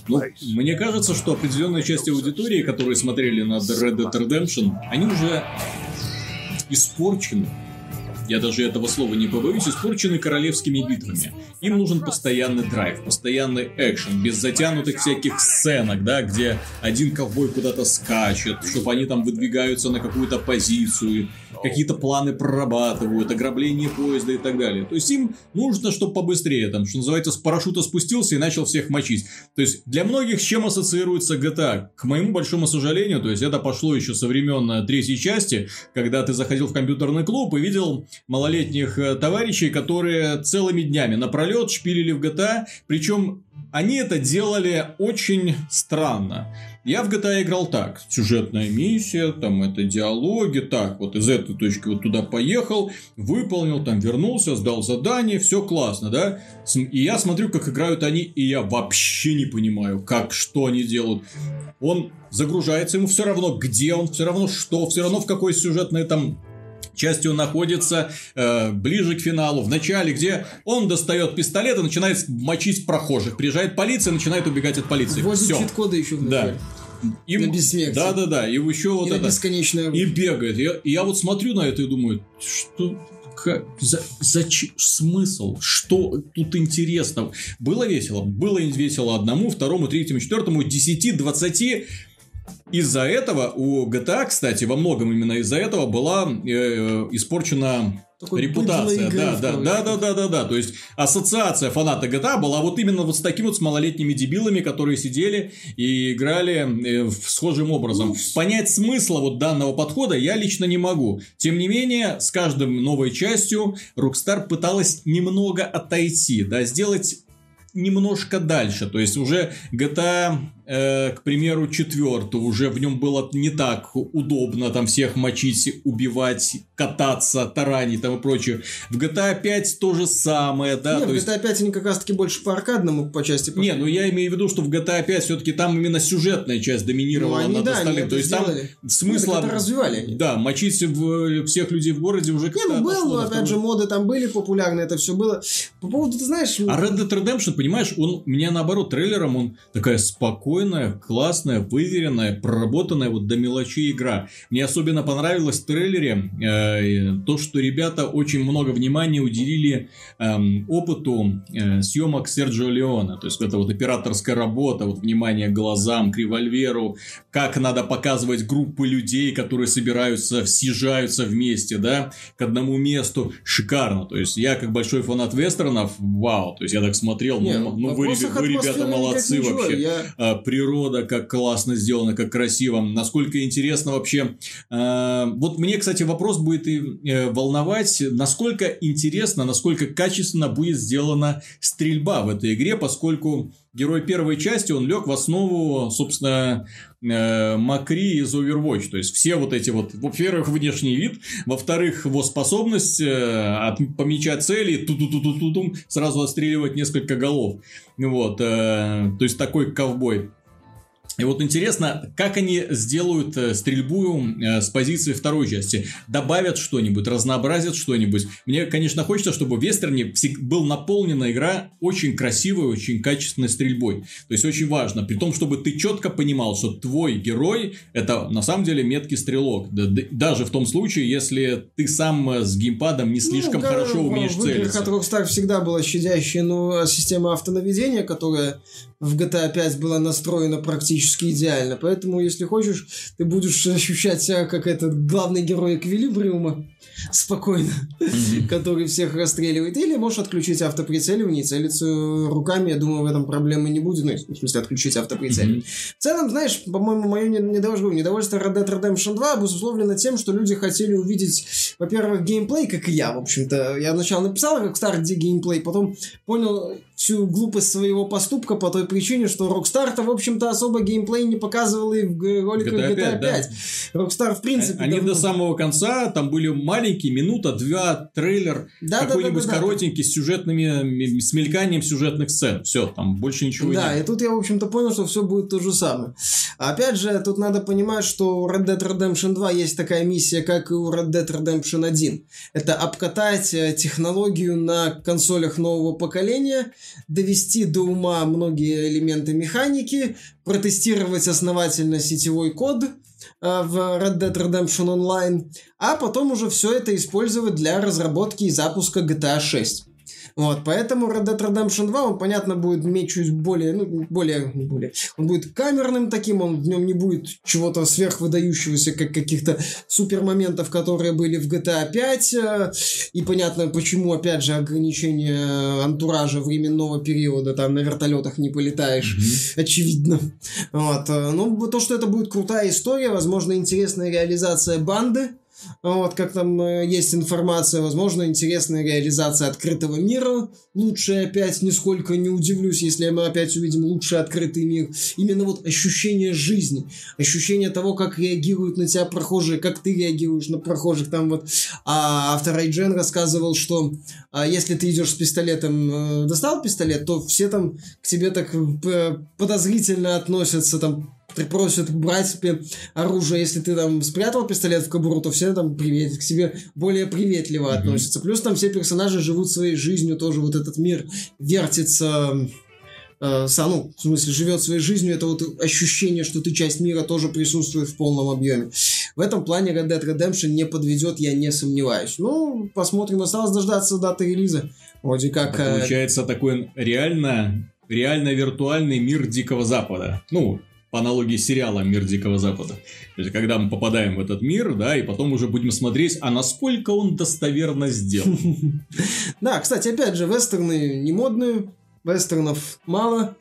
Ну, мне кажется, что определенная часть аудитории, которые смотрели на Red Dead Redemption, они уже испорчены я даже этого слова не побоюсь, испорчены королевскими битвами. Им нужен постоянный драйв, постоянный экшен, без затянутых всяких сценок, да, где один ковбой куда-то скачет, чтобы они там выдвигаются на какую-то позицию, какие-то планы прорабатывают, ограбление поезда и так далее. То есть им нужно, чтобы побыстрее, там, что называется, с парашюта спустился и начал всех мочить. То есть для многих с чем ассоциируется GTA? К моему большому сожалению, то есть это пошло еще со времен э, третьей части, когда ты заходил в компьютерный клуб и видел малолетних э, товарищей, которые целыми днями напролет шпилили в GTA, причем они это делали очень странно. Я в GTA играл так. Сюжетная миссия, там это диалоги, так, вот из этой точки вот туда поехал, выполнил, там вернулся, сдал задание, все классно, да? И я смотрю, как играют они, и я вообще не понимаю, как, что они делают. Он загружается, ему все равно, где он, все равно что, все равно в какой сюжетной там частью находится э, ближе к финалу, в начале, где он достает пистолет и начинает мочить прохожих. Приезжает полиция, начинает убегать от полиции. Вводит Все. чит-коды еще в Да. И, на бессмертие. Да, да, да. И еще вот и это. Бесконечное... И бегает. Я, я вот смотрю на это и думаю, что как, за, зачем, смысл, что тут интересно. Было весело? Было весело одному, второму, третьему, четвертому, десяти, двадцати из-за этого у GTA, кстати, во многом именно из-за этого была э, испорчена такой репутация. Да, да, да, да, да, да, да. То есть ассоциация фаната GTA была вот именно вот с такими вот с малолетними дебилами, которые сидели и играли э, схожим образом. Ну, Понять смысла вот данного подхода я лично не могу. Тем не менее, с каждым новой частью Rockstar пыталась немного отойти, да, сделать немножко дальше. То есть уже GTA э, к примеру, четвертую, уже в нем было не так удобно там всех мочить, убивать, кататься, таранить там и прочее. В GTA 5 то же самое, да. Нет, в GTA 5 они как раз таки больше по аркадному по части. Не, ну я имею в виду, что в GTA 5 все-таки там именно сюжетная часть доминировала ну, они, над да, остальным. То есть сделали. там смысла... Нет, развивали они. Да, мочить в, всех людей в городе уже Не, ну был, опять же, моды там были популярны, это все было. По поводу, ты знаешь... А Red Dead Redemption, понимаешь, он меня наоборот трейлером, он такая спокойная спокойная, классная, выверенная, проработанная вот до мелочей игра. Мне особенно понравилось в трейлере э, то, что ребята очень много внимания уделили э, опыту э, съемок Серджио Леона. То есть, это вот операторская работа, вот внимание к глазам, к револьверу, как надо показывать группы людей, которые собираются, съезжаются вместе, да, к одному месту. Шикарно. То есть, я как большой фанат вестернов, вау, то есть, я так смотрел, ну, Не, ну, ну вы, вы, ребята молодцы вообще. Я... А, природа, как классно сделана, как красиво, насколько интересно вообще. Э, вот мне, кстати, вопрос будет и э, волновать, насколько интересно, насколько качественно будет сделана стрельба в этой игре, поскольку герой первой части, он лег в основу, собственно, э, Макри из Overwatch. То есть, все вот эти вот, во-первых, внешний вид, во-вторых, его способность от, помечать цели, ту ту ту ту ту сразу отстреливать несколько голов. Вот, то есть, такой ковбой. И вот интересно, как они сделают э, стрельбу э, с позиции второй части. Добавят что-нибудь, разнообразят что-нибудь. Мне, конечно, хочется, чтобы в Вестерне был наполнена игра очень красивой, очень качественной стрельбой. То есть, очень важно. При том, чтобы ты четко понимал, что твой герой это на самом деле меткий стрелок. Даже в том случае, если ты сам э, с геймпадом не слишком ну, хорошо умеешь в целиться. В Rockstar всегда была щадящая ну, система автонаведения, которая в GTA 5 была настроена практически идеально. Поэтому, если хочешь, ты будешь ощущать себя как этот главный герой Эквилибриума спокойно, mm-hmm. который всех расстреливает. Или можешь отключить автоприцеливание и целиться руками. Я думаю, в этом проблемы не будет. Ну, в смысле, отключить автоприцеливание. Mm-hmm. В целом, знаешь, по-моему, мое недовольство, недовольство Red Dead Redemption 2 обусловлено тем, что люди хотели увидеть, во-первых, геймплей, как и я, в общем-то. Я сначала написал как где геймплей, потом понял всю глупость своего поступка по той причине, что Rockstar-то, в общем-то, особо геймплей геймплей не показывал и в роликах GTA GTA 5. 5, Rockstar, в принципе, Они давно- до самого конца, там были маленькие, минута, два, трейлер, Да, да, какой-нибудь да, да, да. коротенький с сюжетными, с мельканием сюжетных сцен. Все, там больше ничего Да, нет. и тут я, в общем-то, понял, что все будет то же самое. Опять же, тут надо понимать, что у Red Dead Redemption 2 есть такая миссия, как и у Red Dead Redemption 1. Это обкатать э, технологию на консолях нового поколения, довести до ума многие элементы механики, протестировать основательно сетевой код э, в Red Dead Redemption Online, а потом уже все это использовать для разработки и запуска GTA 6. Вот, поэтому Red Dead Redemption 2, он, понятно, будет иметь чуть более, ну, более, не более, он будет камерным таким, он в нем не будет чего-то сверхвыдающегося, как каких-то супер моментов, которые были в GTA 5, э, и понятно, почему, опять же, ограничение антуража временного периода, там на вертолетах не полетаешь, очевидно. Вот, э, ну, то, что это будет крутая история, возможно, интересная реализация банды, вот, как там э, есть информация, возможно, интересная реализация открытого мира. Лучше опять, нисколько не удивлюсь, если мы опять увидим лучший открытый мир. Именно вот ощущение жизни, ощущение того, как реагируют на тебя прохожие, как ты реагируешь на прохожих. Там вот а, автор Айджен рассказывал, что а, если ты идешь с пистолетом, э, достал пистолет, то все там к тебе так э, подозрительно относятся, там просят брать себе оружие, если ты там спрятал пистолет в кобуру, то все там привет, к себе более приветливо Мгм. относятся. Плюс там все персонажи живут своей жизнью, тоже вот этот мир вертится, э, ну, в смысле, живет своей жизнью, это вот ощущение, что ты часть мира тоже присутствует в полном объеме. В этом плане Red Dead Redemption не подведет, я не сомневаюсь. Ну, посмотрим, осталось дождаться даты релиза. Вроде как... э, Получается такой реально, реально виртуальный мир Дикого Запада. Ну, по аналогии с сериалом «Мир Дикого Запада». То есть, когда мы попадаем в этот мир, да, и потом уже будем смотреть, а насколько он достоверно сделан. Да, кстати, опять же, вестерны не модные, вестернов мало.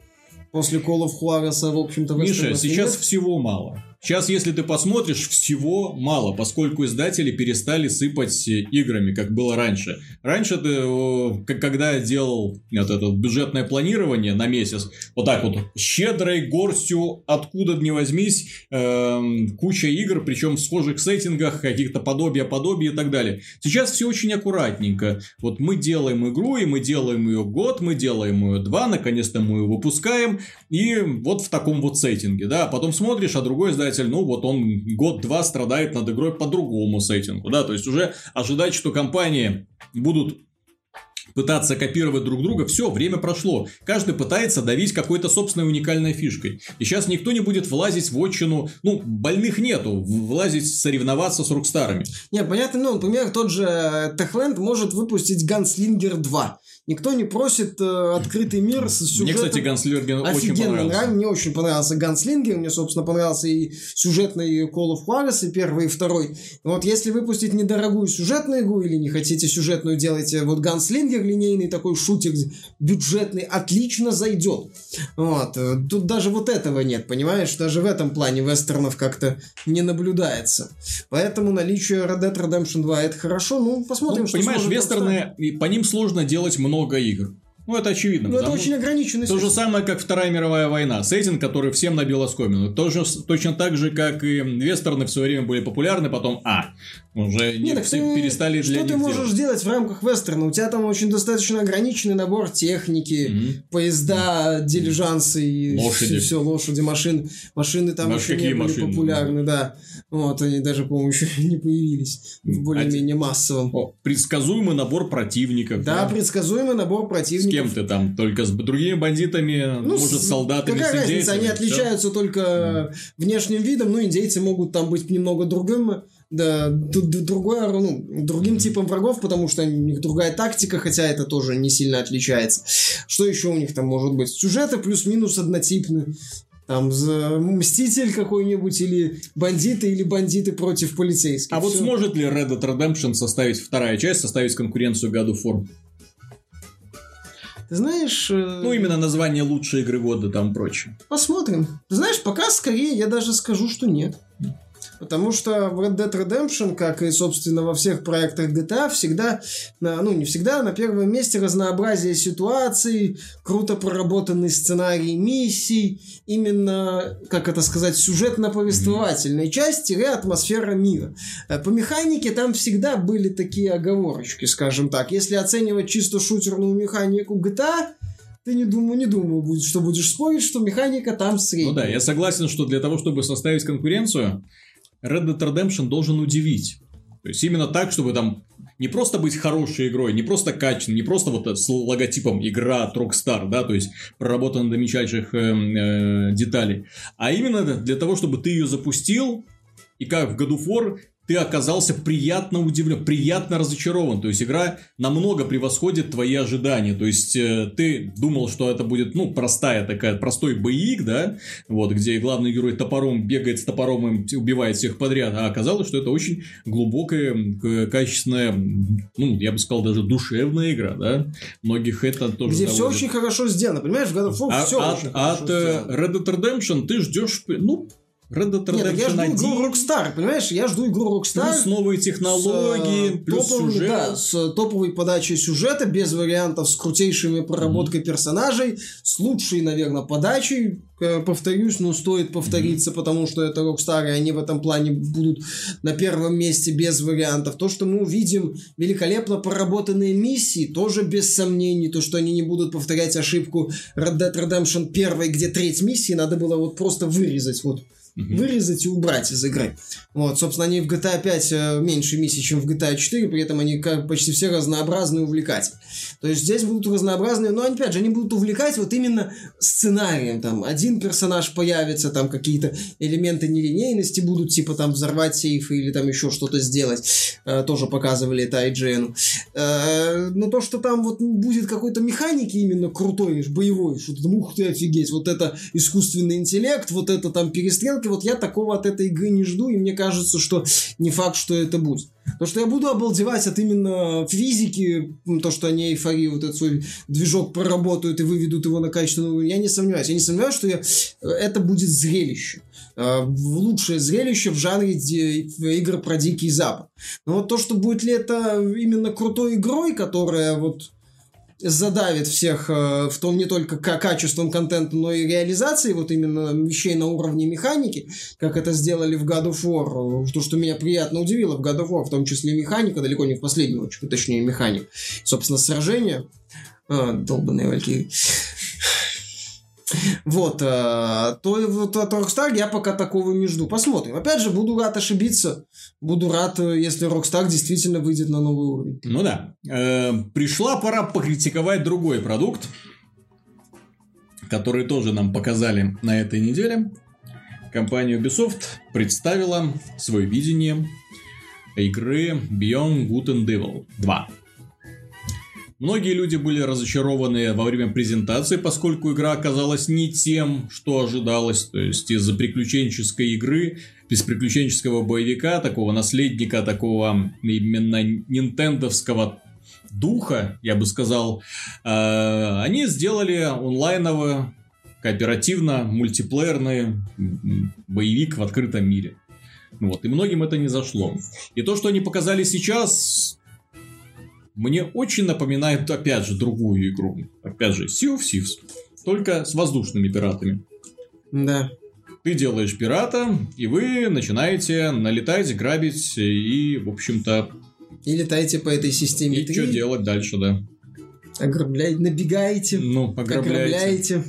После Call of Juarez, в общем-то, Миша, сейчас всего мало. Сейчас, если ты посмотришь, всего мало, поскольку издатели перестали сыпать играми, как было раньше. Раньше ты, когда я делал вот это бюджетное планирование на месяц, вот так вот щедрой горстью, откуда ни возьмись, эм, куча игр, причем в схожих сеттингах, каких-то подобия, подобия и так далее. Сейчас все очень аккуратненько. Вот мы делаем игру, и мы делаем ее год, мы делаем ее два, наконец-то мы ее выпускаем, и вот в таком вот сеттинге, да, потом смотришь, а другой издатель, ну вот он год-два страдает над игрой по другому сеттингу, да, то есть уже ожидать, что компании будут пытаться копировать друг друга, все, время прошло. Каждый пытается давить какой-то собственной уникальной фишкой. И сейчас никто не будет влазить в отчину, ну, больных нету, влазить, соревноваться с Рокстарами. Не, понятно, ну, например, тот же э, Techland может выпустить Gunslingер 2. Никто не просит э, открытый мир с Мне, сюжетом. кстати, Ганслерген очень понравился. нравится. Мне очень понравился Ганслингер. Мне, собственно, понравился и сюжетный Call of Juarez, и первый, и второй. Вот если выпустить недорогую сюжетную игру, или не хотите сюжетную, делайте вот Ганслингер, линейный такой шутик бюджетный, отлично зайдет. Вот. э, Тут даже вот этого нет, понимаешь? Даже в этом плане вестернов как-то не наблюдается. Поэтому наличие Red Dead Redemption 2 это хорошо. Ну, посмотрим, Ну, что понимаешь, вестерны, и по ним сложно делать много игр. Ну, это очевидно. Ну, это очень ограниченный То же самое, как Вторая мировая война. Сеттинг, который всем набил оскомину. Тоже, точно так же, как и вестерны в свое время были популярны, потом, а, уже не, так все ты- перестали для Что ты можешь делать. делать в рамках вестерна? У тебя там очень достаточно ограниченный набор техники, Мгм. поезда, дилижансы и Лошади. все, лошади, машины. Машины там Маш, еще не были машины? популярны, да. Вот, они даже, по-моему, еще не появились в М, более-менее массовом. О, предсказуемый набор противников. Да, предсказуемый набор С противников. кем ты там? Только с другими бандитами, Ну, может, с- солдатами, Какая с разница, они всё. отличаются только внешним видом, ну, индейцы могут там быть немного другим, да, другой, ну, другим типом врагов, потому что у них другая тактика, хотя это тоже не сильно отличается. Что еще у них там может быть? Сюжеты плюс-минус однотипны. Там Мститель какой-нибудь, или бандиты, или бандиты против полицейских. А вот Всё. сможет ли Red Dead Redemption составить вторая часть, составить конкуренцию of War? Ты знаешь... э, Ну, именно название лучшей игры года там прочее. Посмотрим. Ты знаешь, пока скорее я даже скажу, что нет. Потому что в Red Dead Redemption, как и, собственно, во всех проектах GTA, всегда, ну, не всегда, на первом месте разнообразие ситуаций, круто проработанный сценарий миссий, именно, как это сказать, сюжетно-повествовательная часть, атмосфера мира. Э, по механике там всегда были такие оговорочки, скажем так. Если оценивать чисто шутерную механику GTA, ты не думаю, не думаю, будет, что будешь спорить, что механика там средняя. Ну да, я согласен, что для того, чтобы составить конкуренцию, Red Dead Redemption должен удивить. То есть именно так, чтобы там не просто быть хорошей игрой, не просто качественной, не просто вот с логотипом игра от Rockstar, да, то есть проработана до мельчайших э, э, деталей, а именно для того, чтобы ты ее запустил, и как в God of War ты оказался приятно удивлен, приятно разочарован. То есть игра намного превосходит твои ожидания. То есть э, ты думал, что это будет, ну, простая такая, простой боевик, да, вот, где главный герой топором бегает с топором и убивает всех подряд, а оказалось, что это очень глубокая, качественная, ну, я бы сказал, даже душевная игра, да. Многих это тоже Где все очень хорошо сделано, понимаешь, в God of War а, все от, очень от, от э, Red Dead Redemption ты ждешь, ну, Red Dead Redemption Нет, я жду 1. игру Rockstar, понимаешь? Я жду игру Rockstar. Плюс новые технологии, с, э, плюс топовыми, сюжет. Да, с топовой подачей сюжета, без вариантов, с крутейшими проработкой mm-hmm. персонажей, с лучшей, наверное, подачей. Повторюсь, но стоит повториться, mm-hmm. потому что это Rockstar, и они в этом плане будут на первом месте без вариантов. То, что мы увидим великолепно проработанные миссии, тоже без сомнений. То, что они не будут повторять ошибку Red Dead Redemption 1, где треть миссии надо было вот просто вырезать вот угу. вырезать и убрать из игры. Вот, собственно, они в GTA 5 э, меньше миссий, чем в GTA 4, при этом они как почти все разнообразные и увлекательные. То есть здесь будут разнообразные, но опять же, они будут увлекать вот именно сценарием. Там один персонаж появится, там какие-то элементы нелинейности будут, типа там взорвать сейфы или там еще что-то сделать. Э, тоже показывали это IGN. Э, но то, что там вот будет какой-то механики именно крутой, боевой, что-то ух ты, офигеть, вот это искусственный интеллект, вот это там перестрелки, вот я такого от этой игры не жду, и мне кажется, что не факт, что это будет. То, что я буду обалдевать от именно физики, то, что они эйфорию, вот этот свой движок проработают и выведут его на качественную, я не сомневаюсь. Я не сомневаюсь, что я, это будет зрелище. Э, лучшее зрелище в жанре игр про Дикий Запад. Но вот то, что будет ли это именно крутой игрой, которая вот задавит всех э, в том не только качеством контента, но и реализацией вот именно вещей на уровне механики, как это сделали в God of War. То, что меня приятно удивило в God of War, в том числе механика, далеко не в последнюю очередь, точнее механик. Собственно, сражение. А, долбанные валькирии. Вот, э, то вот от Rockstar я пока такого не жду. Посмотрим. Опять же, буду рад ошибиться. Буду рад, э, если Rockstar действительно выйдет на новый уровень. Ну да. Э, пришла пора покритиковать другой продукт, который тоже нам показали на этой неделе. Компания Ubisoft представила свое видение игры Beyond Good and Evil 2. Многие люди были разочарованы во время презентации, поскольку игра оказалась не тем, что ожидалось. То есть из-за приключенческой игры, без приключенческого боевика, такого наследника, такого именно нинтендовского духа, я бы сказал, э, они сделали онлайновый, кооперативно, мультиплеерный боевик в открытом мире. Вот, и многим это не зашло. И то, что они показали сейчас, мне очень напоминает, опять же, другую игру. Опять же, Sea of Thieves. Только с воздушными пиратами. Да. Ты делаешь пирата, и вы начинаете налетать, грабить и, в общем-то... И летаете по этой системе. И что делать дальше, да. Ограбляете, набегаете. Ну, ограбляете. ограбляете.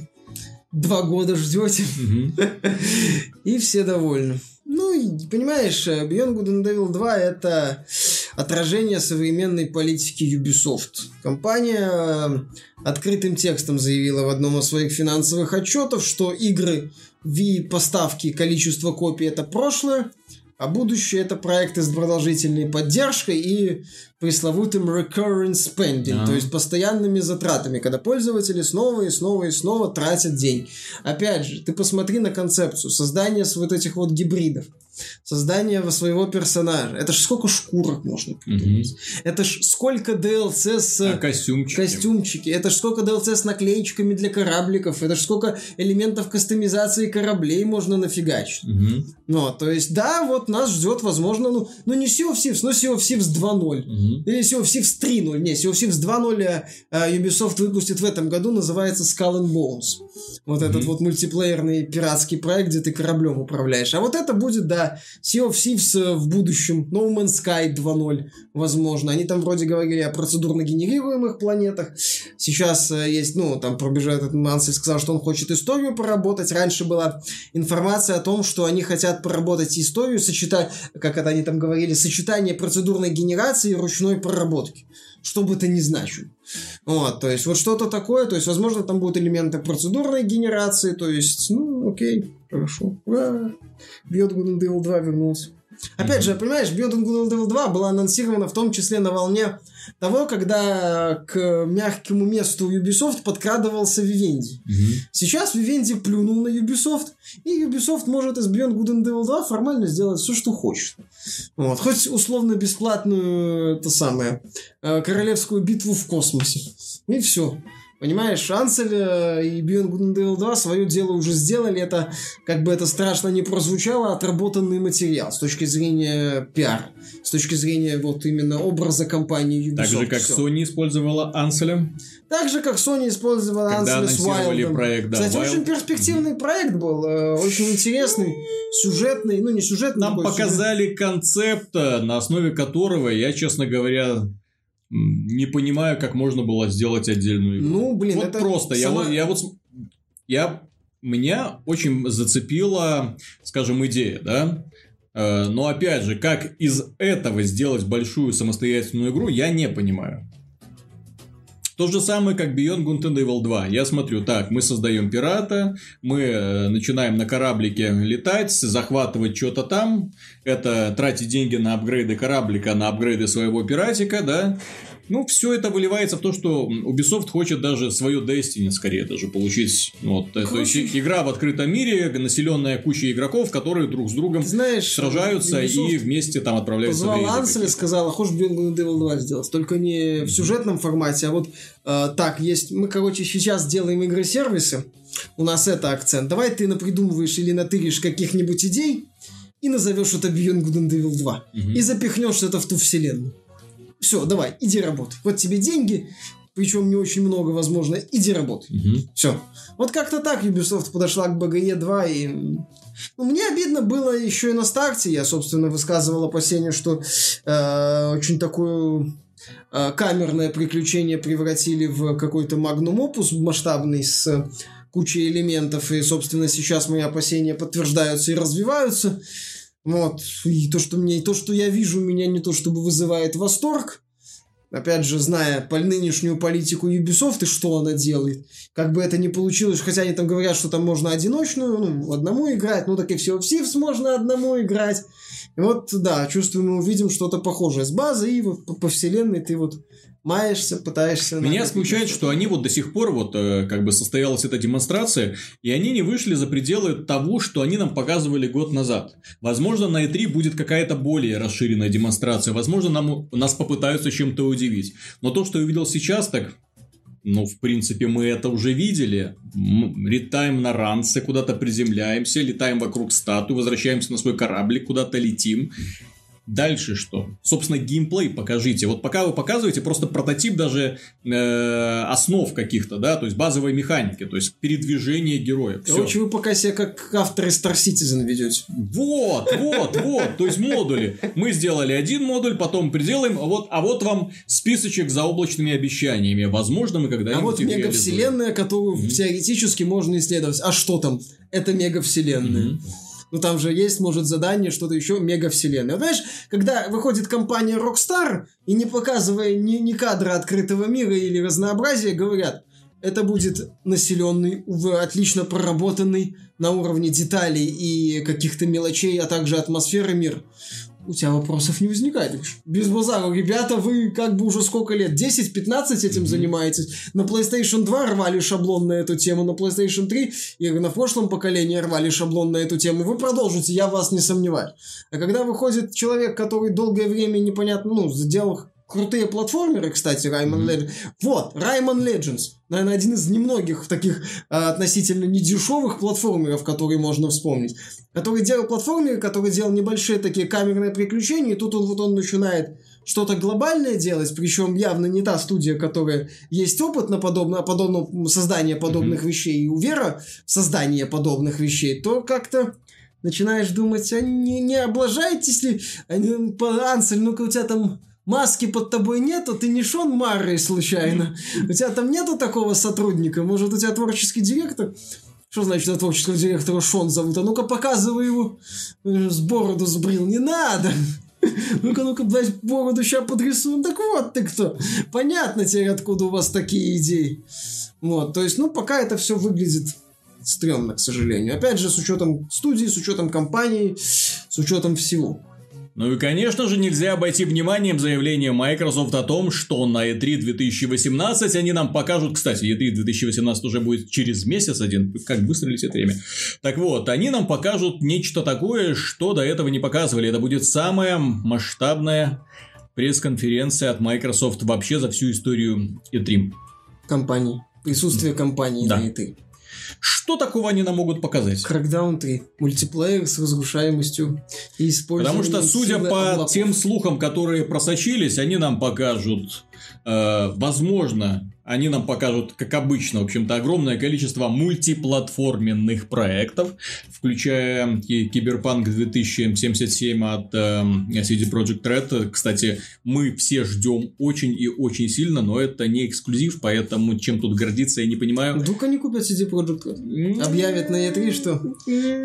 Два года ждете. И все довольны. Ну, понимаешь, Beyond Good and Evil 2 это отражение современной политики Ubisoft. Компания э, открытым текстом заявила в одном из своих финансовых отчетов, что игры в поставки количество копий это прошлое, а будущее это проекты с продолжительной поддержкой и пресловутым recurrent spending, а. то есть постоянными затратами, когда пользователи снова и снова и снова тратят деньги. Опять же, ты посмотри на концепцию создания вот этих вот гибридов. Создание своего персонажа. Это ж сколько шкурок можно придумать. Угу. Это ж сколько DLC с... А костюмчики. Костюмчики. Это ж сколько DLC с наклеечками для корабликов. Это ж сколько элементов кастомизации кораблей можно нафигачить. Угу. Ну, то есть, да, вот нас ждет, возможно, ну, ну не Sea of Thieves, но Sea of Thieves 2.0. Угу. Или Sea of Thieves 3.0. Не, Sea of Thieves 2.0 э, Ubisoft выпустит в этом году, называется Skull and Bones. Вот угу. этот вот мультиплеерный пиратский проект, где ты кораблем управляешь. А вот это будет, да, Sea of Thieves э, в будущем, No Man's Sky 2.0, возможно. Они там вроде говорили о процедурно генерируемых планетах. Сейчас э, есть, ну, там пробежал этот Мансель, сказал, что он хочет историю поработать. Раньше была информация о том, что они хотят проработать историю, сочетать, как это они там говорили, сочетание процедурной генерации и ручной проработки что бы это ни значило. Вот, то есть вот что-то такое, то есть, возможно, там будут элементы процедурной генерации, то есть, ну, окей, хорошо. Ура! Beyond Good and Evil 2 вернулся. Опять же, понимаешь, Beyond Good and Evil 2 была анонсирована в том числе на волне того, когда к мягкому месту Ubisoft подкрадывался Vivendi. Угу. Сейчас Vivendi плюнул на Ubisoft, и Ubisoft может из Beyond Good and Evil 2 формально сделать все, что хочет. Вот. Хоть условно бесплатную, это самое, э, королевскую битву в космосе. И все. Понимаешь, Ансель э, и Beyond Good and Evil 2 свое дело уже сделали. Это, как бы это страшно не прозвучало, отработанный материал с точки зрения пиар, с точки зрения вот именно образа компании Ubisoft. Так же, как Все. Sony использовала Анселя? Так же, как Sony использовала Когда Анселя с Wildом. проект, да, Кстати, Wild. очень перспективный проект был, э, очень интересный, сюжетный, ну не сюжетный. Нам показали сюжет. концепт, на основе которого я, честно говоря, не понимаю, как можно было сделать отдельную игру. Ну, блин, вот это просто. Сама... Я, я вот я меня очень зацепила, скажем, идея, да. Э, но опять же, как из этого сделать большую самостоятельную игру, я не понимаю. То же самое, как Beyond Good and Evil 2. Я смотрю, так, мы создаем пирата, мы э, начинаем на кораблике летать, захватывать что-то там, это тратить деньги на апгрейды кораблика, на апгрейды своего пиратика, да, ну, все это выливается в то, что Ubisoft хочет даже свою Destiny скорее даже получить. Вот, Короче... то есть игра в открытом мире, населенная кучей игроков, которые друг с другом Знаешь, сражаются Ubisoft и вместе там отправляются позвал Ансель и сказал, хочешь Beyond Devil 2 сделать, только не в сюжетном формате, а вот э, так, есть, мы, короче, сейчас делаем игры-сервисы, у нас это акцент, давай ты напридумываешь или натыришь каких-нибудь идей, и назовешь это Beyond Good and Evil 2. Угу. И запихнешь это в ту вселенную. Все, давай, иди работай. Вот тебе деньги, причем не очень много, возможно, иди работай. Угу. Все. Вот как-то так Ubisoft подошла к BGE 2 и... Ну, мне обидно было еще и на старте. Я, собственно, высказывал опасение, что э, очень такую э, камерное приключение превратили в какой-то магнум опус масштабный с кучей элементов. И, собственно, сейчас мои опасения подтверждаются и развиваются. Вот. И то, что мне, и то, что я вижу, меня не то чтобы вызывает восторг. Опять же, зная по нынешнюю политику Ubisoft и что она делает, как бы это ни получилось, хотя они там говорят, что там можно одиночную, ну, одному играть, ну, так и все в Сивс можно одному играть. И вот, да, чувствую, мы увидим что-то похожее с базы, и вот по, по вселенной ты вот маешься, пытаешься... Меня смущает, что они вот до сих пор, вот э, как бы состоялась эта демонстрация, и они не вышли за пределы того, что они нам показывали год назад. Возможно, на E3 будет какая-то более расширенная демонстрация, возможно, нам, нас попытаются чем-то удивить. Но то, что я увидел сейчас, так ну, в принципе, мы это уже видели. Летаем на ранце, куда-то приземляемся, летаем вокруг статуи, возвращаемся на свой кораблик, куда-то летим. Дальше что? Собственно, геймплей покажите. Вот пока вы показываете просто прототип даже э, основ каких-то, да, то есть базовой механики, то есть передвижение героя. Короче, вы пока себя как авторы Star Citizen ведете. Вот, вот, вот, то есть модули. Мы сделали один модуль, потом приделаем, вот, а вот вам списочек за облачными обещаниями. Возможно, мы когда-нибудь А вот мегавселенная, которую mm-hmm. теоретически можно исследовать. А что там? Это мегавселенная. Mm-hmm. Ну, там же есть, может, задание, что-то еще, мега-вселенная. Знаешь, когда выходит компания Rockstar, и не показывая ни, ни кадра открытого мира или разнообразия, говорят, это будет населенный, отлично проработанный на уровне деталей и каких-то мелочей, а также атмосферы мир. У тебя вопросов не возникает. Без базара, ребята, вы как бы уже сколько лет? 10-15 этим mm-hmm. занимаетесь. На PlayStation 2 рвали шаблон на эту тему, на PlayStation 3 и на прошлом поколении рвали шаблон на эту тему. Вы продолжите, я вас не сомневаюсь. А когда выходит человек, который долгое время непонятно, ну, сделал крутые платформеры, кстати, mm-hmm. Legends. Вот, Rayman Legends. Наверное, один из немногих таких а, относительно недешевых платформеров, которые можно вспомнить. Который делал платформеры, который делал небольшие такие камерные приключения, и тут он, вот он начинает что-то глобальное делать, причем явно не та студия, которая есть опыт на подобное, подобном создание подобных mm-hmm. вещей, и у Вера в создание подобных вещей, то как-то начинаешь думать, а не, не облажаетесь ли, а Ансель, ну-ка у тебя там маски под тобой нету, ты не Шон Маррей случайно. У тебя там нету такого сотрудника? Может, у тебя творческий директор? Что значит на творческого директора Шон зовут? А ну-ка показывай его. С бороду сбрил. Не надо. Ну-ка, ну-ка, блядь, бороду сейчас подрисуем. Так вот ты кто. Понятно теперь, откуда у вас такие идеи. Вот, то есть, ну, пока это все выглядит стрёмно, к сожалению. Опять же, с учетом студии, с учетом компании, с учетом всего. Ну и, конечно же, нельзя обойти вниманием заявление Microsoft о том, что на E3 2018 они нам покажут... Кстати, E3 2018 уже будет через месяц один. Как быстро летит время. Так вот, они нам покажут нечто такое, что до этого не показывали. Это будет самая масштабная пресс-конференция от Microsoft вообще за всю историю E3. Компании. Присутствие компании да. на E3. Что такого они нам могут показать? Crackdown 3. Мультиплеер с разрушаемостью и использованием Потому что, судя по облаков. тем слухам, которые просочились, они нам покажут, э, возможно, они нам покажут, как обычно, в общем-то, огромное количество мультиплатформенных проектов, включая Киберпанк 2077 от э, CD Projekt Red. Кстати, мы все ждем очень и очень сильно, но это не эксклюзив, поэтому чем тут гордиться, я не понимаю. Вдруг они купят CD Projekt Red? Объявят на E3, что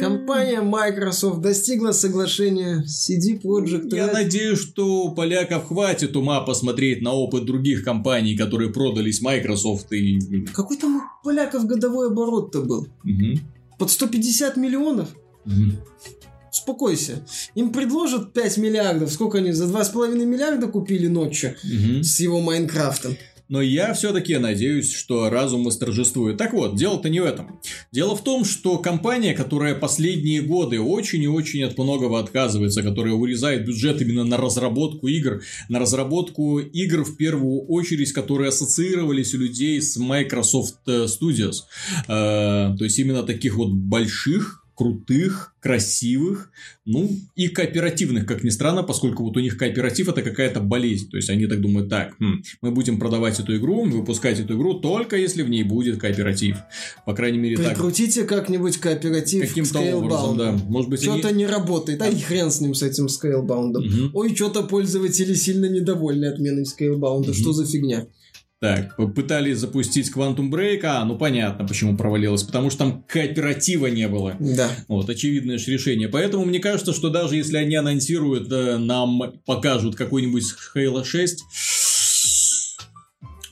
компания Microsoft достигла соглашения с CD Projekt Red. Я надеюсь, что поляков хватит ума посмотреть на опыт других компаний, которые продались Microsoft и... Какой там у поляков годовой оборот-то был? Угу. Под 150 миллионов? Угу. Успокойся. Им предложат 5 миллиардов. Сколько они за 2,5 миллиарда купили ночью угу. с его Майнкрафтом? Но я все-таки надеюсь, что разум восторжествует. Так вот, дело-то не в этом. Дело в том, что компания, которая последние годы очень и очень от многого отказывается, которая урезает бюджет именно на разработку игр, на разработку игр в первую очередь, которые ассоциировались у людей с Microsoft Studios. Э, то есть именно таких вот больших крутых, красивых, ну и кооперативных, как ни странно, поскольку вот у них кооператив это какая-то болезнь. То есть они так думают, так, хм, мы будем продавать эту игру, выпускать эту игру только если в ней будет кооператив. По крайней мере так. Прикрутите как-нибудь кооператив Каким-то образом, да. Может быть, Что-то они... не работает. А и хрен с ним, с этим Scalebound. Угу. Ой, что-то пользователи сильно недовольны отменой Scalebound. Угу. Что за фигня? Так, попытались запустить Quantum Break, а, ну понятно, почему провалилось, потому что там кооператива не было. Да. Вот, очевидное же решение. Поэтому мне кажется, что даже если они анонсируют, э, нам покажут какой-нибудь Halo 6,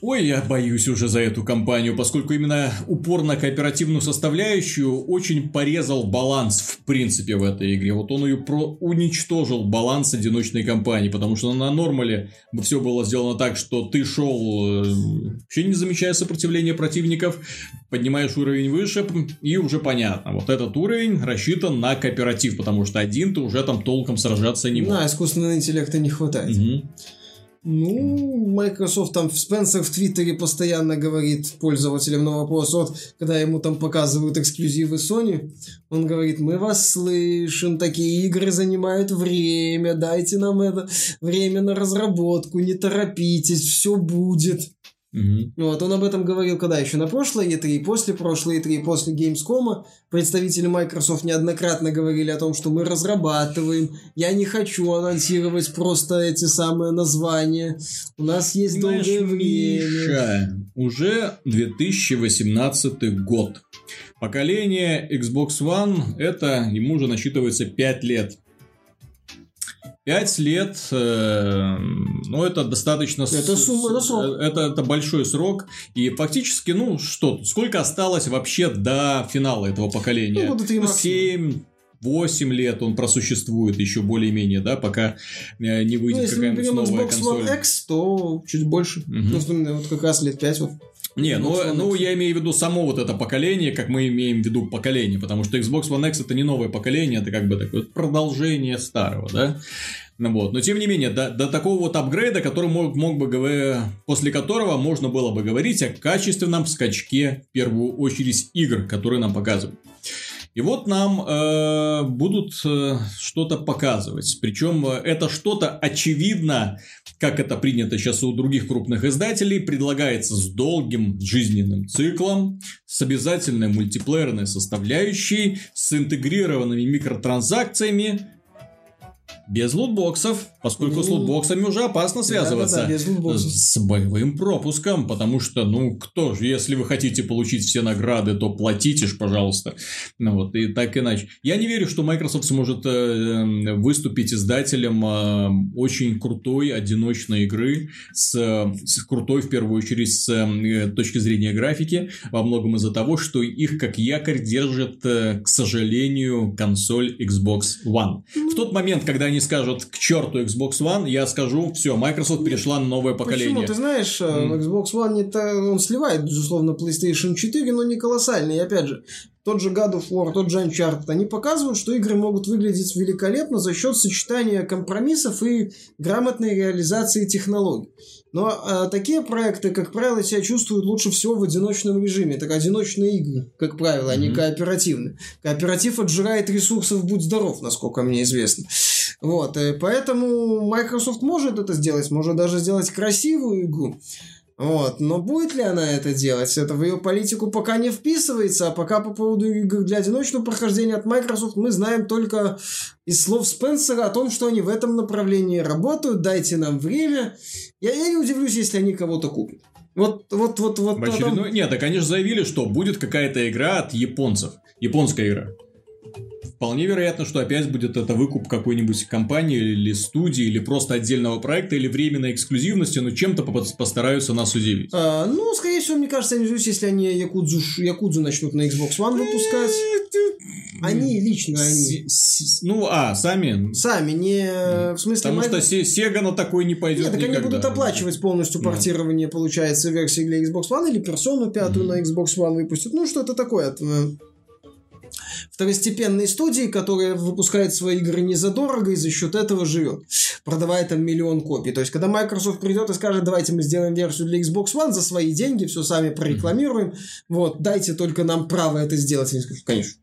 Ой, я боюсь уже за эту компанию, поскольку именно упор на кооперативную составляющую очень порезал баланс, в принципе, в этой игре. Вот он ее про уничтожил баланс одиночной компании, потому что на нормале все было сделано так, что ты шел, э, вообще не замечая сопротивления противников, поднимаешь уровень выше, и уже понятно. Вот этот уровень рассчитан на кооператив, потому что один ты уже там толком сражаться не можешь. Да, искусственного интеллекта не хватает. Угу. Ну, Microsoft там Спенсер в Твиттере постоянно говорит пользователям на вопрос, вот, когда ему там показывают эксклюзивы Sony, он говорит, мы вас слышим, такие игры занимают время, дайте нам это время на разработку, не торопитесь, все будет. Угу. Вот, он об этом говорил когда еще на прошлой E3, после прошлой E3, после Gamescom. Представители Microsoft неоднократно говорили о том, что мы разрабатываем. Я не хочу анонсировать просто эти самые названия. У нас есть Знаешь, долгое время. Миша, уже 2018 год. Поколение Xbox One, это ему уже насчитывается 5 лет. Пять лет, э, ну, это достаточно... Это сумма, это срок. Это, это большой срок. И фактически, ну, что, сколько осталось вообще до финала этого поколения? Ну, года три ну, 7, 8 лет он просуществует еще более-менее, да, пока э, не выйдет ну, какая-нибудь новая Xbox консоль. One X, то чуть больше. Угу. Ну, вот как раз лет 5 вот. Не, ну, ну я имею в виду само вот это поколение, как мы имеем в виду поколение, потому что Xbox One X это не новое поколение, это как бы такое продолжение старого, да? Ну вот. Но тем не менее, до, до такого вот апгрейда, который мог, мог бы после которого можно было бы говорить о качественном скачке, в первую очередь, игр, которые нам показывают. И вот нам э, будут э, что-то показывать. Причем э, это что-то очевидно, как это принято сейчас у других крупных издателей, предлагается с долгим жизненным циклом, с обязательной мультиплеерной составляющей, с интегрированными микротранзакциями, без лутбоксов, поскольку с ну, лутбоксами уже опасно связываться да, да, да, с боевым пропуском, потому что, ну, кто же, если вы хотите получить все награды, то платите ж, пожалуйста. Ну вот, и так иначе. Я не верю, что Microsoft сможет э, эм, выступить издателем э, очень крутой одиночной игры, с, с крутой, в первую очередь, с э, точки зрения графики, во многом из-за того, что их как якорь держит, э, к сожалению, консоль Xbox One. В тот момент, когда они скажут к черту Xbox One, я скажу, все, Microsoft перешла на новое поколение. Почему? Ты знаешь, mm. Xbox One не то, он сливает, безусловно, PlayStation 4, но не колоссальный. И опять же, тот же God of War, тот же Uncharted, они показывают, что игры могут выглядеть великолепно за счет сочетания компромиссов и грамотной реализации технологий. Но э, такие проекты, как правило, себя чувствуют лучше всего в одиночном режиме. Это одиночные игры, как правило, mm-hmm. не кооперативные. Кооператив отжирает ресурсов, будь здоров, насколько мне известно. Вот, и э, поэтому Microsoft может это сделать, может даже сделать красивую игру. Вот. Но будет ли она это делать? Это в ее политику пока не вписывается, а пока по поводу игр для одиночного прохождения от Microsoft мы знаем только из слов Спенсера о том, что они в этом направлении работают, дайте нам время. Я, я не удивлюсь, если они кого-то купят. Вот, вот, вот, вот. В очередной... Потом... Нет, они же заявили, что будет какая-то игра от японцев. Японская игра. Вполне вероятно, что опять будет это выкуп какой-нибудь компании или студии, или просто отдельного проекта, или временной эксклюзивности, но чем-то постараются нас удивить. А, ну, скорее всего, мне кажется, они если они Якудзу, Якудзу начнут на Xbox One выпускать. Они лично, они. Ну, а, сами? Сами, не... В смысле... Потому что Sega на такой не пойдет Нет, так никогда. они будут оплачивать полностью портирование, получается, версии для Xbox One или персону пятую на Xbox One выпустят. Ну, что-то такое второстепенной студии, которая выпускает свои игры не задорого и за счет этого живет, продавая там миллион копий. То есть, когда Microsoft придет и скажет, давайте мы сделаем версию для Xbox One за свои деньги, все сами прорекламируем, вот, дайте только нам право это сделать. Они скажут, конечно.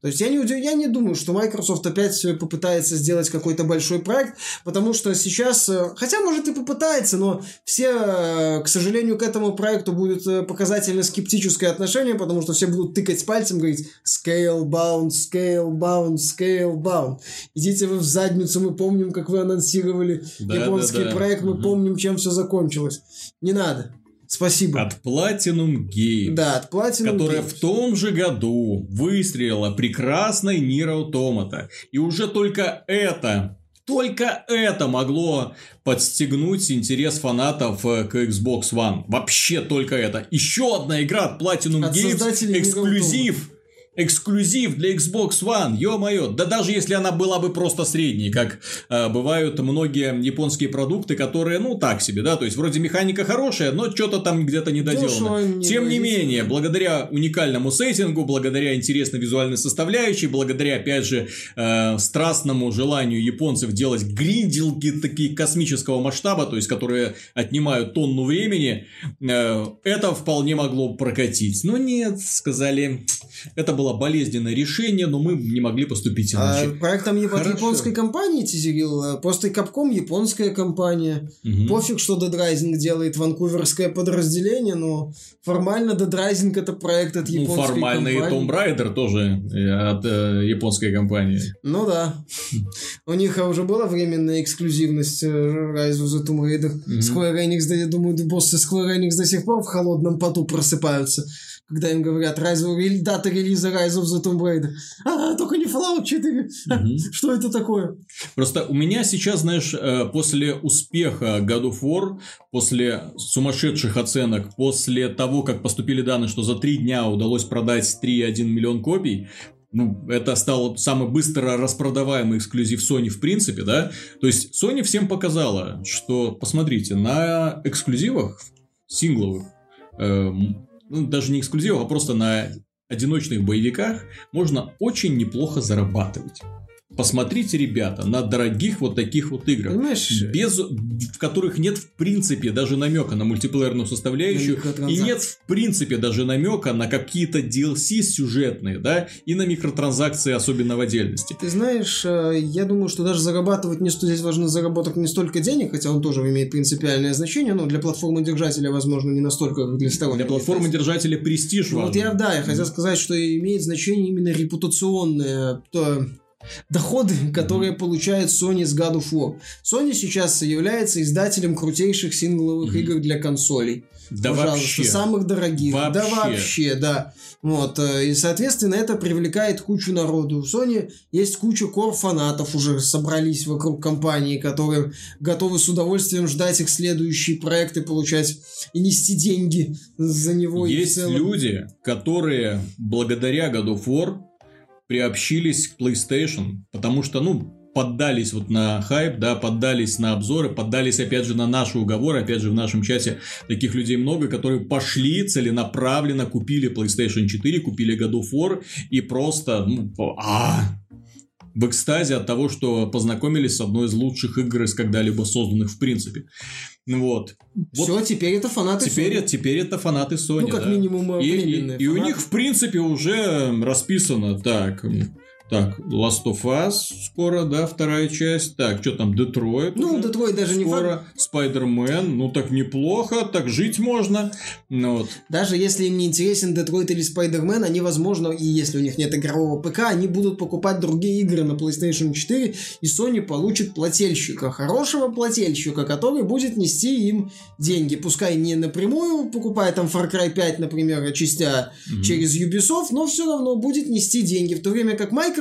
То есть я не, я не думаю, что Microsoft опять попытается сделать какой-то большой проект, потому что сейчас, э, хотя может и попытается, но все, э, к сожалению, к этому проекту будет э, показательно скептическое отношение, потому что все будут тыкать пальцем, говорить scale bound, scale bound, scale bound. Идите вы в задницу, мы помним, как вы анонсировали да, японский да, да. проект, мы угу. помним, чем все закончилось. Не надо. Спасибо. От Platinum Games. Да, от Platinum Которая Games. в том же году выстрелила прекрасной Нир Automata. И уже только это только это могло подстегнуть интерес фанатов э, к Xbox One. Вообще только это. Еще одна игра от Platinum от Games, эксклюзив эксклюзив для Xbox One, ё-моё, да даже если она была бы просто средней, как э, бывают многие японские продукты, которые, ну, так себе, да, то есть, вроде механика хорошая, но что-то там где-то недоделано. Не Тем не менее, благодаря уникальному сеттингу, благодаря интересной визуальной составляющей, благодаря, опять же, э, страстному желанию японцев делать гринделки такие космического масштаба, то есть, которые отнимают тонну времени, э, это вполне могло прокатить. Но нет, сказали, это было было болезненное решение, но мы не могли поступить а иначе. А, проект там от японской компании тизерил, просто Capcom японская компания. Угу. Пофиг, что Rising делает ванкуверское подразделение, но формально Rising это проект от ну, японской ну, формально компании. и Tomb Raider тоже э, от э, японской компании. Ну да. У них уже была временная эксклюзивность э, Rise of the Tomb Raider. Square Enix, я думаю, боссы Square Enix до сих пор в холодном поту просыпаются когда им говорят Rise дата релиза Rise of the Tomb Raider. А, только не Fallout 4. Угу. Что это такое? Просто у меня сейчас, знаешь, э, после успеха God of War, после сумасшедших оценок, после того, как поступили данные, что за три дня удалось продать 3,1 миллион копий, ну, это стало самый быстро распродаваемый эксклюзив Sony в принципе, да. То есть Sony всем показала, что, посмотрите, на эксклюзивах сингловых, э, ну, даже не эксклюзивах, а просто на одиночных боевиках можно очень неплохо зарабатывать. Посмотрите, ребята, на дорогих вот таких вот играх, Понимаешь? без, в которых нет в принципе даже намека на мультиплеерную составляющую, На и нет в принципе даже намека на какие-то DLC сюжетные, да, и на микротранзакции, особенно в отдельности. Ты знаешь, э, я думаю, что даже зарабатывать не что здесь важно заработать не столько денег, хотя он тоже имеет принципиальное значение, но для платформы держателя, возможно, не настолько, как для стороннего. Для платформы держателя престиж Ну, Вот важен. я, да, я хотел сказать, что имеет значение именно репутационные то, доходы, которые получает Sony с God of War. Sony сейчас является издателем крутейших сингловых Мгм. игр для консолей. Да Пожалуйста, вообще. самых дорогих. Да Вообще. вообще, да. Вот, э, и, соответственно, это привлекает кучу народу. У Sony есть куча кор-фанатов уже собрались вокруг компании, которые готовы с удовольствием ждать их следующие проекты, получать и нести деньги за него. Есть целом. люди, которые благодаря God of War приобщились к PlayStation, потому что, ну, поддались вот на хайп, да, поддались на обзоры, поддались, опять же, на наши уговоры, опять же, в нашем чате таких людей много, которые пошли целенаправленно, купили PlayStation 4, купили God of War и просто, ну, а, в экстазе от того, что познакомились с одной из лучших игр из когда-либо созданных в принципе. Ну Вот. Вот Все, теперь это фанаты Теперь, Sony. теперь это фанаты Sony. Ну, как да. минимум, И, и- и у них, в принципе, уже расписано так. Так, Last of Us скоро, да, вторая часть. Так, что там, Детройт Ну, уже Детройт даже не факт. скоро. Спайдермен, ну так неплохо, так жить можно. Ну, вот. Даже если им не интересен Детройт или Спайдермен, они, возможно, и если у них нет игрового ПК, они будут покупать другие игры на PlayStation 4, и Sony получит плательщика, хорошего плательщика, который будет нести им деньги. Пускай не напрямую покупая там Far Cry 5, например, частя Мгм. через Ubisoft, но все равно будет нести деньги. В то время как Microsoft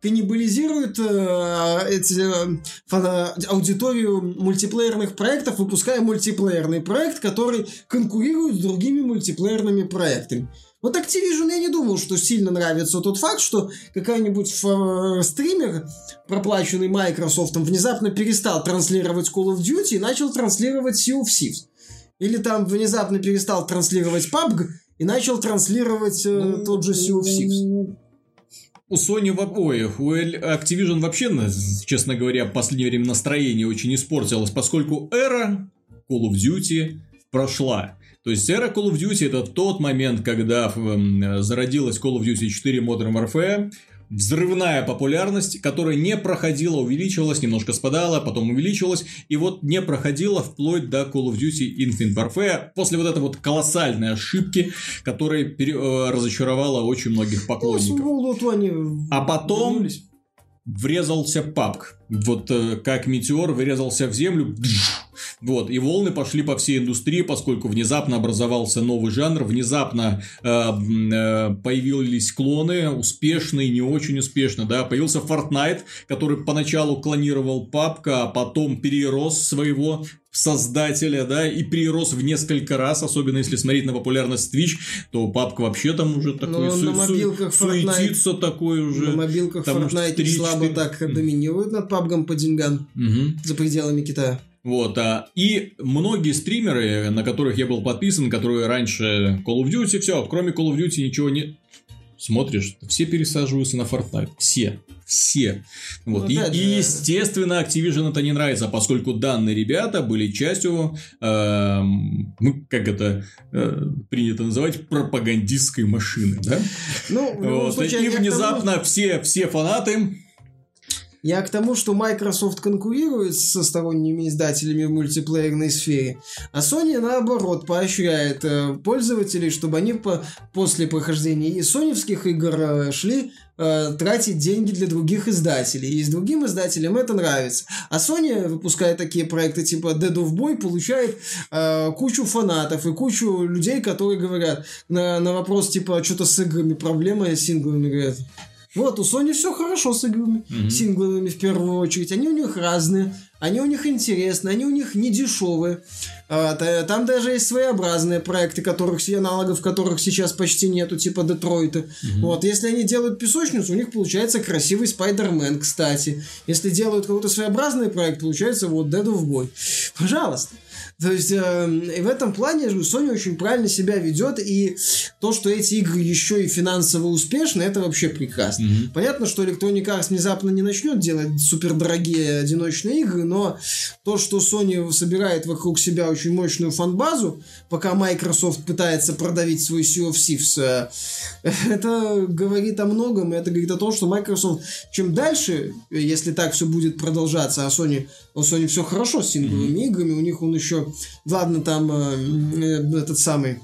каннибализирует э, эти, э, фана- аудиторию мультиплеерных проектов, выпуская мультиплеерный проект, который конкурирует с другими мультиплеерными проектами. Вот Activision я не думал, что сильно нравится тот факт, что какой-нибудь ф- стример, проплаченный Microsoft, внезапно перестал транслировать Call of Duty и начал транслировать Sea of Thieves. Или там внезапно перестал транслировать PUBG и начал транслировать э, Ну, тот же Sea of Thieves. У Sony, ой, у Activision вообще, честно говоря, в последнее время настроение очень испортилось, поскольку эра Call of Duty прошла. То есть эра Call of Duty это тот момент, когда м, зародилась Call of Duty 4 Modern Warfare, взрывная популярность, которая не проходила, увеличивалась, немножко спадала, потом увеличивалась, и вот не проходила вплоть до Call of Duty Infinite Warfare, после вот этой вот колоссальной ошибки, которая пере- э, разочаровала очень многих Ну, поклонников. War II они А потом вернулись. Врезался PUBG. Вот э, как метеор врезался в землю. Вот, и волны пошли по всей индустрии, поскольку внезапно образовался новый жанр, внезапно э, э, появились клоны, успешные, не очень успешно, да, появился Fortnite, который поначалу клонировал PUBG, а потом перерос своего создателя, да, и перерос в несколько раз, особенно если смотреть на популярность Twitch, то PUBG вообще там уже такой Ну, на мобилках Fortnite- суетится такой уже. На мобилках Fortnite 3-4 слабо так доминирует над PUBG по деньгам Мгм. за пределами Китая. Вот, а, и многие стримеры, на которых я был подписан, которые раньше Call of Duty, все, кроме Call of Duty ничего не... Смотришь, все пересаживаются на Fortnite. Все. Все. Вот. Ну, и, опять и, же- естественно, Activision это не нравится, поскольку данные ребята были частью, ну, как это э, принято называть, пропагандистской машины, да? Ну, Вот, случае, и к тому- внезапно все, все фанаты Я к тому, что Microsoft конкурирует со сторонними издателями в мультиплеерной сфере, а Sony, наоборот, поощряет э, пользователей, чтобы они по- после прохождения и соневских игр э, шли э, тратить деньги для других издателей. И с другим издателям это нравится. А Sony, выпуская такие проекты типа Dead of Boy, получает э, кучу фанатов и кучу людей, которые говорят на, на вопрос типа, а что-то с играми проблема, с синглами говорят, Вот, у Sony все хорошо с играми, Мгм. сингловыми в первую очередь. Они у них разные, они у них интересные, они у них не дешевые. А, та- Там даже есть своеобразные проекты, которых, аналогов которых сейчас почти нету, типа Детройта. Вот, если они делают песочницу, у них получается красивый Спайдермен, кстати. Если делают какой-то своеобразный проект, получается вот Dead of Boy. Пожалуйста. То есть, э, и в этом плане Sony очень правильно себя ведет, и то, что эти игры еще и финансово успешны, это вообще прекрасно. Мгм. Понятно, что Electronic Arts внезапно не начнет делать супердорогие одиночные игры, но то, что Sony собирает вокруг себя очень мощную фан-базу, пока Microsoft пытается продавить свой Sea of Thieves, э, это говорит о многом, и это говорит о том, что Microsoft, чем дальше, если так все будет продолжаться, а Sony, у Sony все хорошо с сингловыми играми, у них он еще, ладно, там э, э, этот самый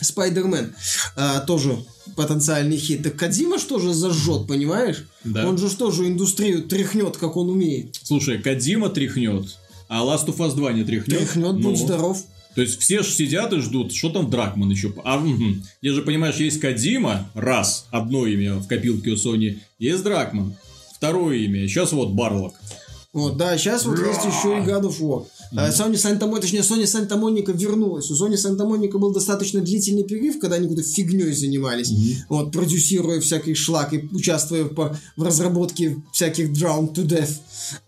Спайдермен а, тоже потенциальный хит. Так Кадима что же зажжет, понимаешь? Да. Он же что же индустрию тряхнет, как он умеет. Слушай, Кадима тряхнет, а Last of Us 2 не тряхнет. Тряхнет, Ну, будь здоров. То есть все же сидят и ждут, что там Дракман еще. А, мгм. Я же понимаешь, есть Кадима, раз, одно имя в копилке у Sony, есть Дракман, второе имя, сейчас вот Барлок. Вот, да, сейчас вот есть еще и God of War. А, Sony Santa точнее, Sony Santa Monica вернулась. У Sony Santa Monica был достаточно длительный перерыв, когда они какой-то фигней занимались. Вот, продюсируя всякий шлак и участвуя по- в разработке всяких Drown to Death.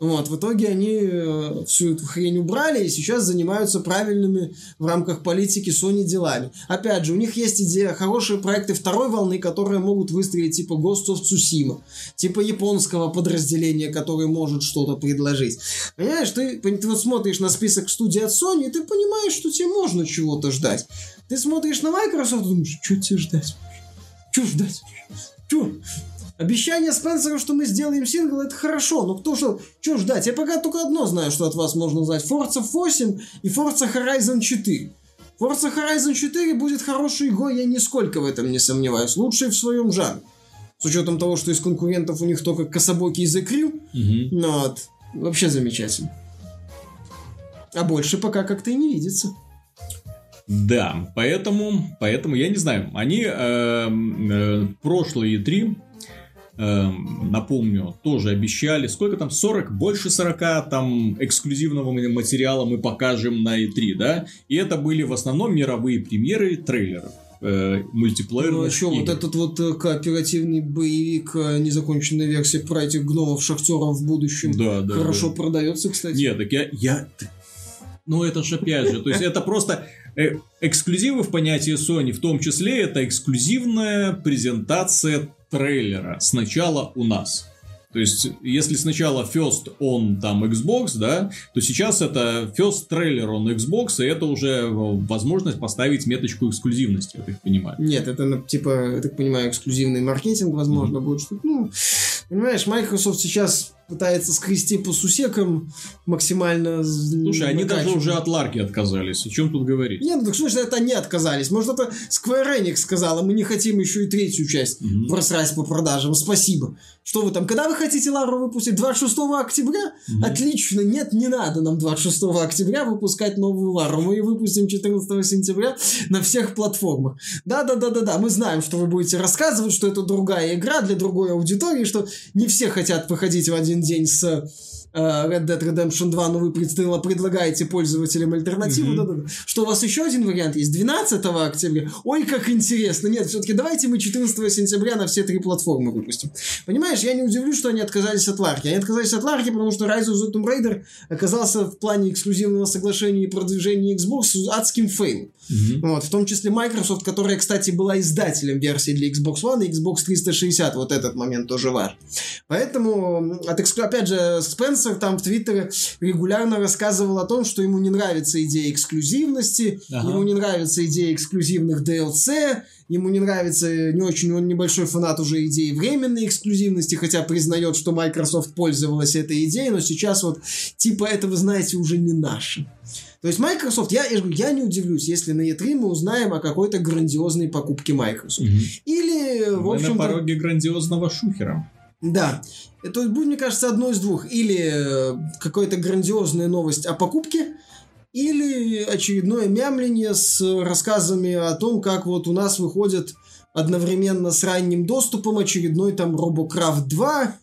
Вот, в итоге они э, всю эту хрень убрали и сейчас занимаются правильными в рамках политики Sony делами. Опять же, у них есть идея, хорошие проекты второй волны, которые могут выстрелить типа Ghost of Tsushima, типа японского подразделения, которое может что-то предложить. Понимаешь, ты, ты вот смотришь на список студий от Sony, и ты понимаешь, что тебе можно чего-то ждать. Ты смотришь на Microsoft и думаешь, что тебе ждать? Что ждать? Что? Обещание Спенсера, что мы сделаем сингл, это хорошо, но кто что, что ждать? Я пока только одно знаю, что от вас можно знать. Forza 8 и Forza Horizon 4. Forza Horizon 4 будет хорошей игрой, я нисколько в этом не сомневаюсь. Лучшей в своем жанре. С учетом того, что из конкурентов у них только Кособоки и The Crew, Мгм. ну вот, вообще замечательно. А больше пока как-то и не видится. Да, поэтому, поэтому я не знаю. Они эм, э, прошлые три, напомню, тоже обещали, сколько там, 40, больше 40 там эксклюзивного материала мы покажем на E3, да? И это были в основном мировые премьеры трейлеров э, Ну, мультиплеерных а что, вот игр. этот вот э, кооперативный боевик, э, незаконченная версия про этих гномов шахтеров в будущем, Да, да, хорошо да. продается, кстати. Нет, так я... я... Ну, это же опять же, то есть это просто э, эксклюзивы в понятии Sony, в том числе это эксклюзивная презентация трейлера сначала у нас. То есть, если сначала first on там Xbox, да, то сейчас это first трейлер on Xbox, и это уже э, возможность поставить меточку эксклюзивности, я так понимаю. Нет, это, ну, типа, я так понимаю, эксклюзивный маркетинг, возможно, будет что-то. Ну, понимаешь, Microsoft сейчас пытается скрести по сусекам максимально... Слушай, они даже уже от Ларки отказались. О чем тут говорить? Не, ну так слушай, это они отказались. Может, это Square Enix сказала, мы не хотим еще и третью часть Мгм. просрать по продажам. Спасибо. Что вы там, когда вы хотите Лару выпустить? 26 октября? Мгм. Отлично. Нет, не надо нам 26 октября выпускать новую Лару. Мы ее выпустим 14 сентября на всех платформах. Да-да-да-да-да. Мы знаем, что вы будете рассказывать, что это другая игра для другой аудитории, что не все хотят выходить в один день с Red Dead Redemption 2, но вы предла- предлагаете пользователям альтернативу. Мгм. Да-да-да. Что у вас еще один вариант есть? 12 октября? Ой, как интересно. Нет, все-таки давайте мы 14 сентября на все три платформы выпустим. Понимаешь, я не удивлюсь, что они отказались от Ларки. Они отказались от Ларки, потому что Rise of the Tomb Raider оказался в плане эксклюзивного соглашения и продвижения Xbox адским фейлом. Мгм. Вот, в том числе Microsoft, которая, кстати, была издателем версии для Xbox One и Xbox 360. Вот этот момент тоже важен. Поэтому, от эксклю- опять же, Спенсер там в Твиттере регулярно рассказывал о том, что ему не нравится идея эксклюзивности, Ага. ему не нравится идея эксклюзивных DLC, ему не нравится, не очень, он небольшой фанат уже идеи временной эксклюзивности, хотя признает, что Microsoft пользовалась этой идеей, но сейчас вот типа это, вы знаете, уже не наше. То есть Microsoft, я, я, я не удивлюсь, если на E3 мы узнаем о какой-то грандиозной покупке Microsoft. Мгм. Или, в Мы на общем пороге грандиозного шухера. Да. Это будет, мне кажется, одно из двух. Или э, какая-то грандиозная новость о покупке, или очередное мямление с рассказами о том, как вот у нас выходят одновременно с ранним доступом очередной там Robocraft 2,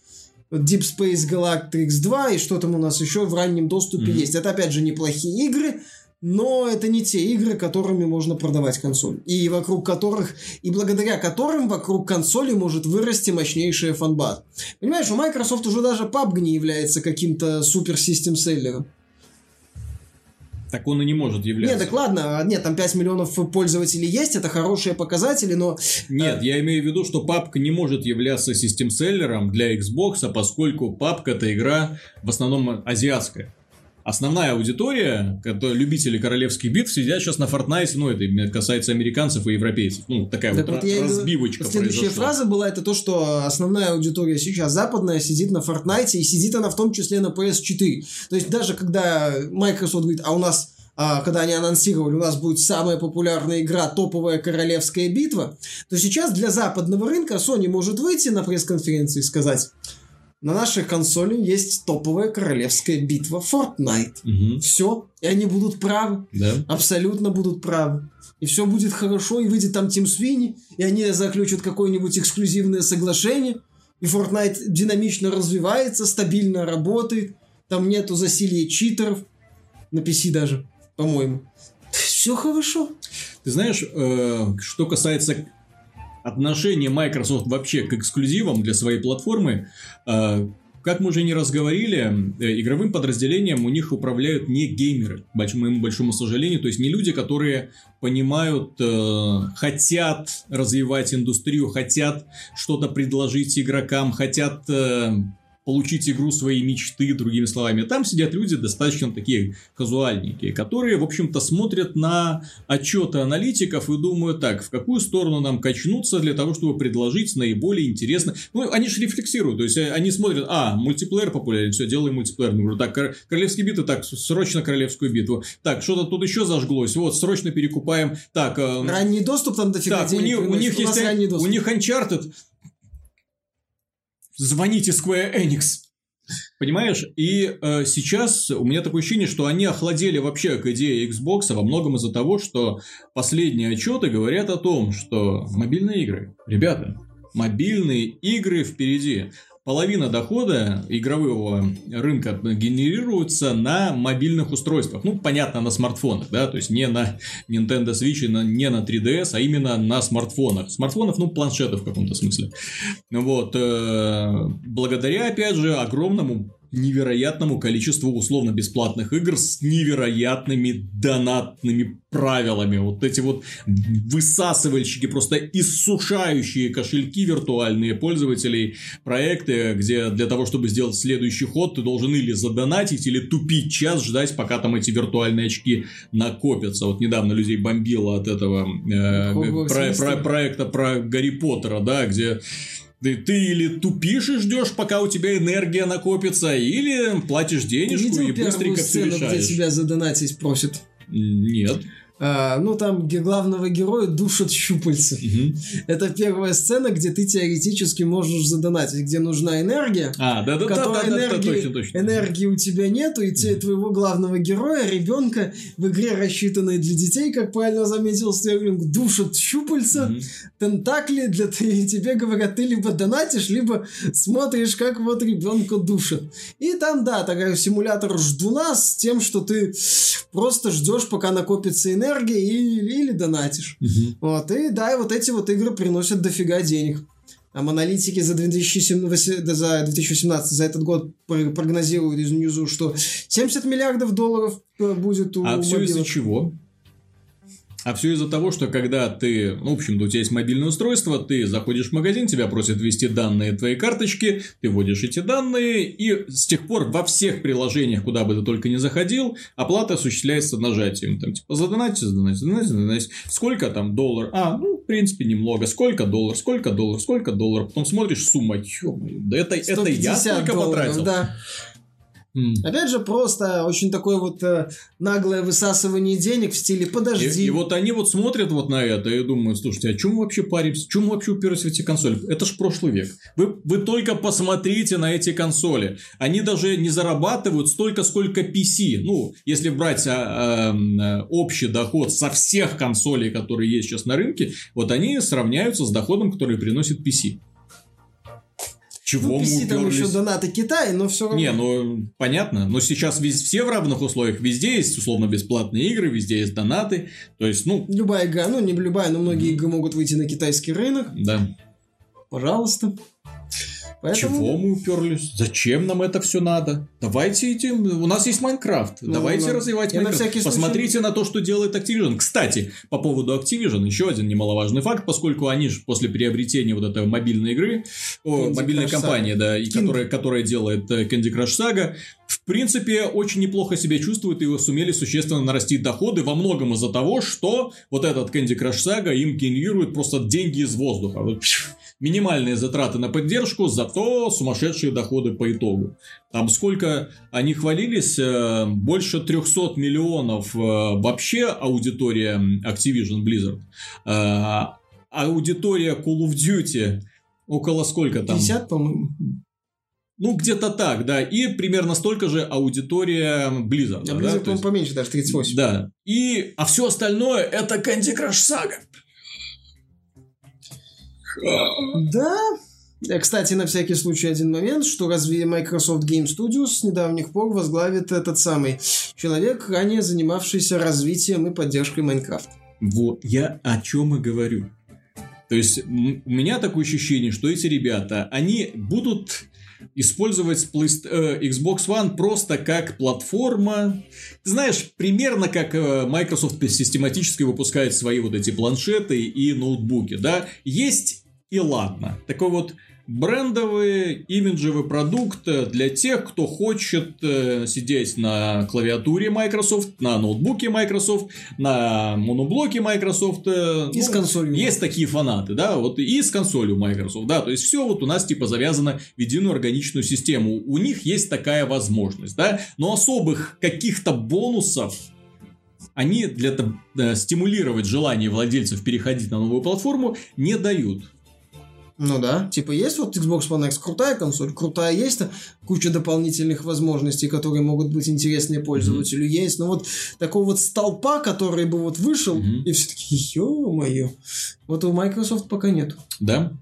Deep Space Galactic 2 и что там у нас еще в раннем доступе mm-hmm. есть. Это опять же неплохие игры, но это не те игры, которыми можно продавать консоль. И вокруг которых, и благодаря которым вокруг консоли может вырасти мощнейшая фанбат. Понимаешь, у Microsoft уже даже PUBG не является каким-то супер систем селлером. Так он и не может являться. Нет, так ладно, нет, там 5 миллионов пользователей есть, это хорошие показатели, но... Нет, а... я имею в виду, что папка не может являться систем-селлером для Xbox, поскольку папка это игра в основном азиатская основная аудитория, которые, любители королевских битв, сидят сейчас на Fortnite, ну, это касается американцев и европейцев. Ну, такая так вот, вот разбивочка Следующая произошла. фраза была это то, что основная аудитория сейчас западная сидит на Fortnite, и сидит она в том числе на PS4. То есть даже когда Microsoft говорит, а у нас а, когда они анонсировали, у нас будет самая популярная игра топовая королевская битва, то сейчас для западного рынка Sony может выйти на пресс-конференции и сказать, на нашей консоли есть топовая королевская битва Fortnite. Угу. Все, и они будут правы. Да. Абсолютно будут правы. И все будет хорошо, и выйдет там Тим Свини, и они заключат какое-нибудь эксклюзивное соглашение, и Fortnite динамично развивается, стабильно работает, там нету засилия читеров, на PC даже, по-моему. Все хорошо. Ты знаешь, э, что касается отношение Microsoft вообще к эксклюзивам для своей платформы, э, как мы уже не разговорили, э, игровым подразделением у них управляют не геймеры, к моему большому сожалению, то есть не люди, которые понимают, э, хотят развивать индустрию, хотят что-то предложить игрокам, хотят получить игру своей мечты, другими словами. Там сидят люди достаточно такие казуальники, которые, в общем-то, смотрят на отчеты аналитиков и думают так, в какую сторону нам качнуться для того, чтобы предложить наиболее интересно. Ну, они же рефлексируют, то есть э, они смотрят, а, мультиплеер популярен, все, делаем мультиплеер. Ну, так, королевские битвы, так, срочно королевскую битву. Так, что-то тут еще зажглось, вот, срочно перекупаем. Так, э, ранний доступ там дофига так, у них, у них есть, у них Uncharted, звоните Square Enix. Понимаешь? И э, сейчас у меня такое ощущение, что они охладели вообще к идее Xbox во многом из-за того, что последние отчеты говорят о том, что мобильные игры, ребята, мобильные игры впереди половина дохода игрового рынка генерируется на мобильных устройствах. Ну, понятно, на смартфонах, да, то есть не на Nintendo Switch, не на 3DS, а именно на смартфонах. Смартфонов, ну, планшетов в каком-то смысле. Вот. Э, благодаря, опять же, огромному невероятному количеству условно-бесплатных игр с невероятными донатными правилами. Вот эти вот высасывальщики, просто иссушающие кошельки виртуальные пользователей проекты, где для того, чтобы сделать следующий ход, ты должен или задонатить, или тупить час, ждать, пока там эти виртуальные очки накопятся. Вот недавно людей бомбило от этого э, про, про, проекта про Гарри Поттера, да, где ты, ты или тупишь и ждешь, пока у тебя энергия накопится, или платишь денежку и быстренько все решаешь. где тебя задонатить просят? Нет. А, ну, там главного героя душат щупальца. Угу. Это первая сцена, где ты теоретически можешь задонатить, где нужна энергия. А, да, да, да, да, энергии, да, точно, точно. Энергии у тебя нету, и тебе, твоего главного героя, ребенка в игре, рассчитанной для детей, как правильно заметил Стерлинг, душат щупальца, угу. тентакли, для и тебе говорят, ты либо донатишь, либо смотришь, как вот ребенка душат. И там, да, такой симулятор ждуна с тем, что ты просто ждешь, пока накопится энергия, энергии или, или донатишь. Угу. Вот, и да, и вот эти вот игры приносят дофига денег. А аналитики за 2017, за 2017, за этот год прогнозируют из Ньюзу, что 70 миллиардов долларов э, будет у А все из-за чего? А все из-за того, что когда ты, ну, в общем-то, у тебя есть мобильное устройство, ты заходишь в магазин, тебя просят ввести данные твоей карточки, ты вводишь эти данные, и с тех пор во всех приложениях, куда бы ты только не заходил, оплата осуществляется нажатием. Там, типа, задонать, задонать, задонать, задонать. Сколько там доллар? А, ну, в принципе, немного. Сколько доллар? Сколько доллар? Сколько доллар? Потом смотришь, сумма, ё да это, это я сколько долларов, потратил? Да. Mm. Опять же, просто очень такое вот э, наглое высасывание денег в стиле «подожди». И, и вот они вот смотрят вот на это и думают, слушайте, а чем мы вообще паримся? Чем мы вообще уперлись в эти консоли? Это ж прошлый век. Вы, вы только посмотрите на эти консоли. Они даже не зарабатывают столько, сколько PC. Ну, если брать а, а, общий доход со всех консолей, которые есть сейчас на рынке, вот они сравняются с доходом, который приносит PC. Чего ну, PC мы там еще донаты Китая, но все равно. Не, ну понятно. Но сейчас везде, все в равных условиях. Везде есть условно бесплатные игры, везде есть донаты. То есть, ну... Любая игра, ну не любая, но многие игры могут выйти на китайский рынок. Да. Пожалуйста. Поэтому... Чего мы уперлись? Зачем нам это все надо? Давайте идем. У нас есть Майнкрафт. Ну, Давайте ну, развивать Майнкрафт. На Посмотрите случай... на то, что делает Activision. Кстати, по поводу Activision, еще один немаловажный факт, поскольку они же после приобретения вот этой мобильной игры, о, мобильной компании, да, и которая, которая делает э, Candy Crush Saga, в принципе, очень неплохо себя чувствуют и сумели существенно нарастить доходы во многом из-за того, что вот этот Candy Crush Saga им генерирует просто деньги из воздуха. Минимальные затраты на поддержку, зато сумасшедшие доходы по итогу. Там сколько они хвалились, э, больше 300 миллионов э, вообще аудитория Activision Blizzard. Э, аудитория Call of Duty около сколько там? 50, по-моему. Ну, где-то так, да. И примерно столько же аудитория Blizzard. А Blizzard, да? по поменьше, даже 38. Да. И, а все остальное это Candy Crush Saga. Да. Э, кстати, на всякий случай один момент, что разве Microsoft Game Studios с недавних пор возглавит этот самый человек, ранее занимавшийся развитием и поддержкой Майнкрафта. Вот, я о чем и говорю. То есть, у меня такое ощущение, что эти ребята, они будут использовать э, Xbox One просто как платформа. Ты знаешь, примерно как э, Microsoft систематически выпускает свои вот эти планшеты и ноутбуки, да. Есть и ладно. Такой вот брендовый имиджевый продукт для тех, кто хочет э, сидеть на клавиатуре Microsoft, на ноутбуке Microsoft, на моноблоке Microsoft. Э, и ну, с консолью. Есть такие фанаты, да, вот и с консолью Microsoft, да, то есть все вот у нас типа завязано в единую органичную систему. У них есть такая возможность, да, но особых каких-то бонусов они для э, стимулировать желание владельцев переходить на новую платформу не дают. Ну да, типа есть вот Xbox One X крутая консоль, крутая есть, куча дополнительных возможностей, которые могут быть интереснее пользователю, mm-hmm. есть, но вот такого вот столпа, который бы вот вышел, mm-hmm. и все таки ё-моё, вот у Microsoft пока нет. Да,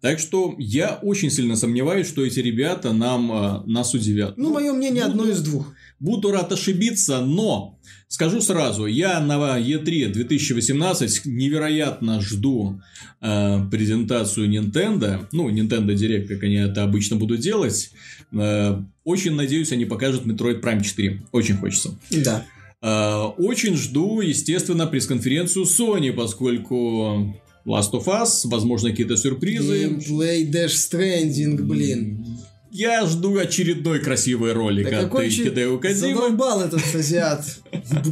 так что я очень сильно сомневаюсь, что эти ребята нам, э, нас удивят. Ну, мое мнение, буду, одно из двух. Буду рад ошибиться, но скажу сразу, я на E3 2018 невероятно жду э, презентацию Nintendo. Ну, Nintendo Direct, как они это обычно будут делать. Э, очень надеюсь, они покажут Metroid Prime 4. Очень хочется. Да. Э, очень жду, естественно, пресс-конференцию Sony, поскольку Last of Us, возможно, какие-то сюрпризы. Gameplay Dash Stranding, блин. Я жду очередной красивой ролик да от Хидео Кадзимы. Задолбал этот азиат,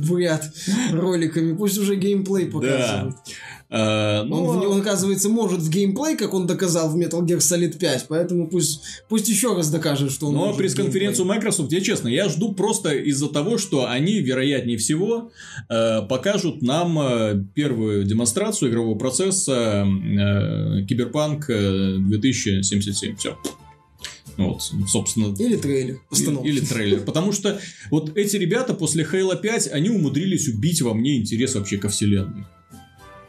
бурят роликами. Пусть уже геймплей показывает. Да. Uh, но... он, он, оказывается, может в геймплей, как он доказал в Metal Gear Solid 5, поэтому пусть, пусть еще раз докажет, что он Но пресс-конференцию Microsoft, я честно, я жду просто из-за того, что они, вероятнее всего, э, покажут нам э, первую демонстрацию игрового процесса э, Киберпанк 2077. Все. Вот, собственно. Или трейлер. Или, или трейлер. Потому что вот эти ребята после Halo 5, они умудрились убить во мне интерес вообще ко вселенной.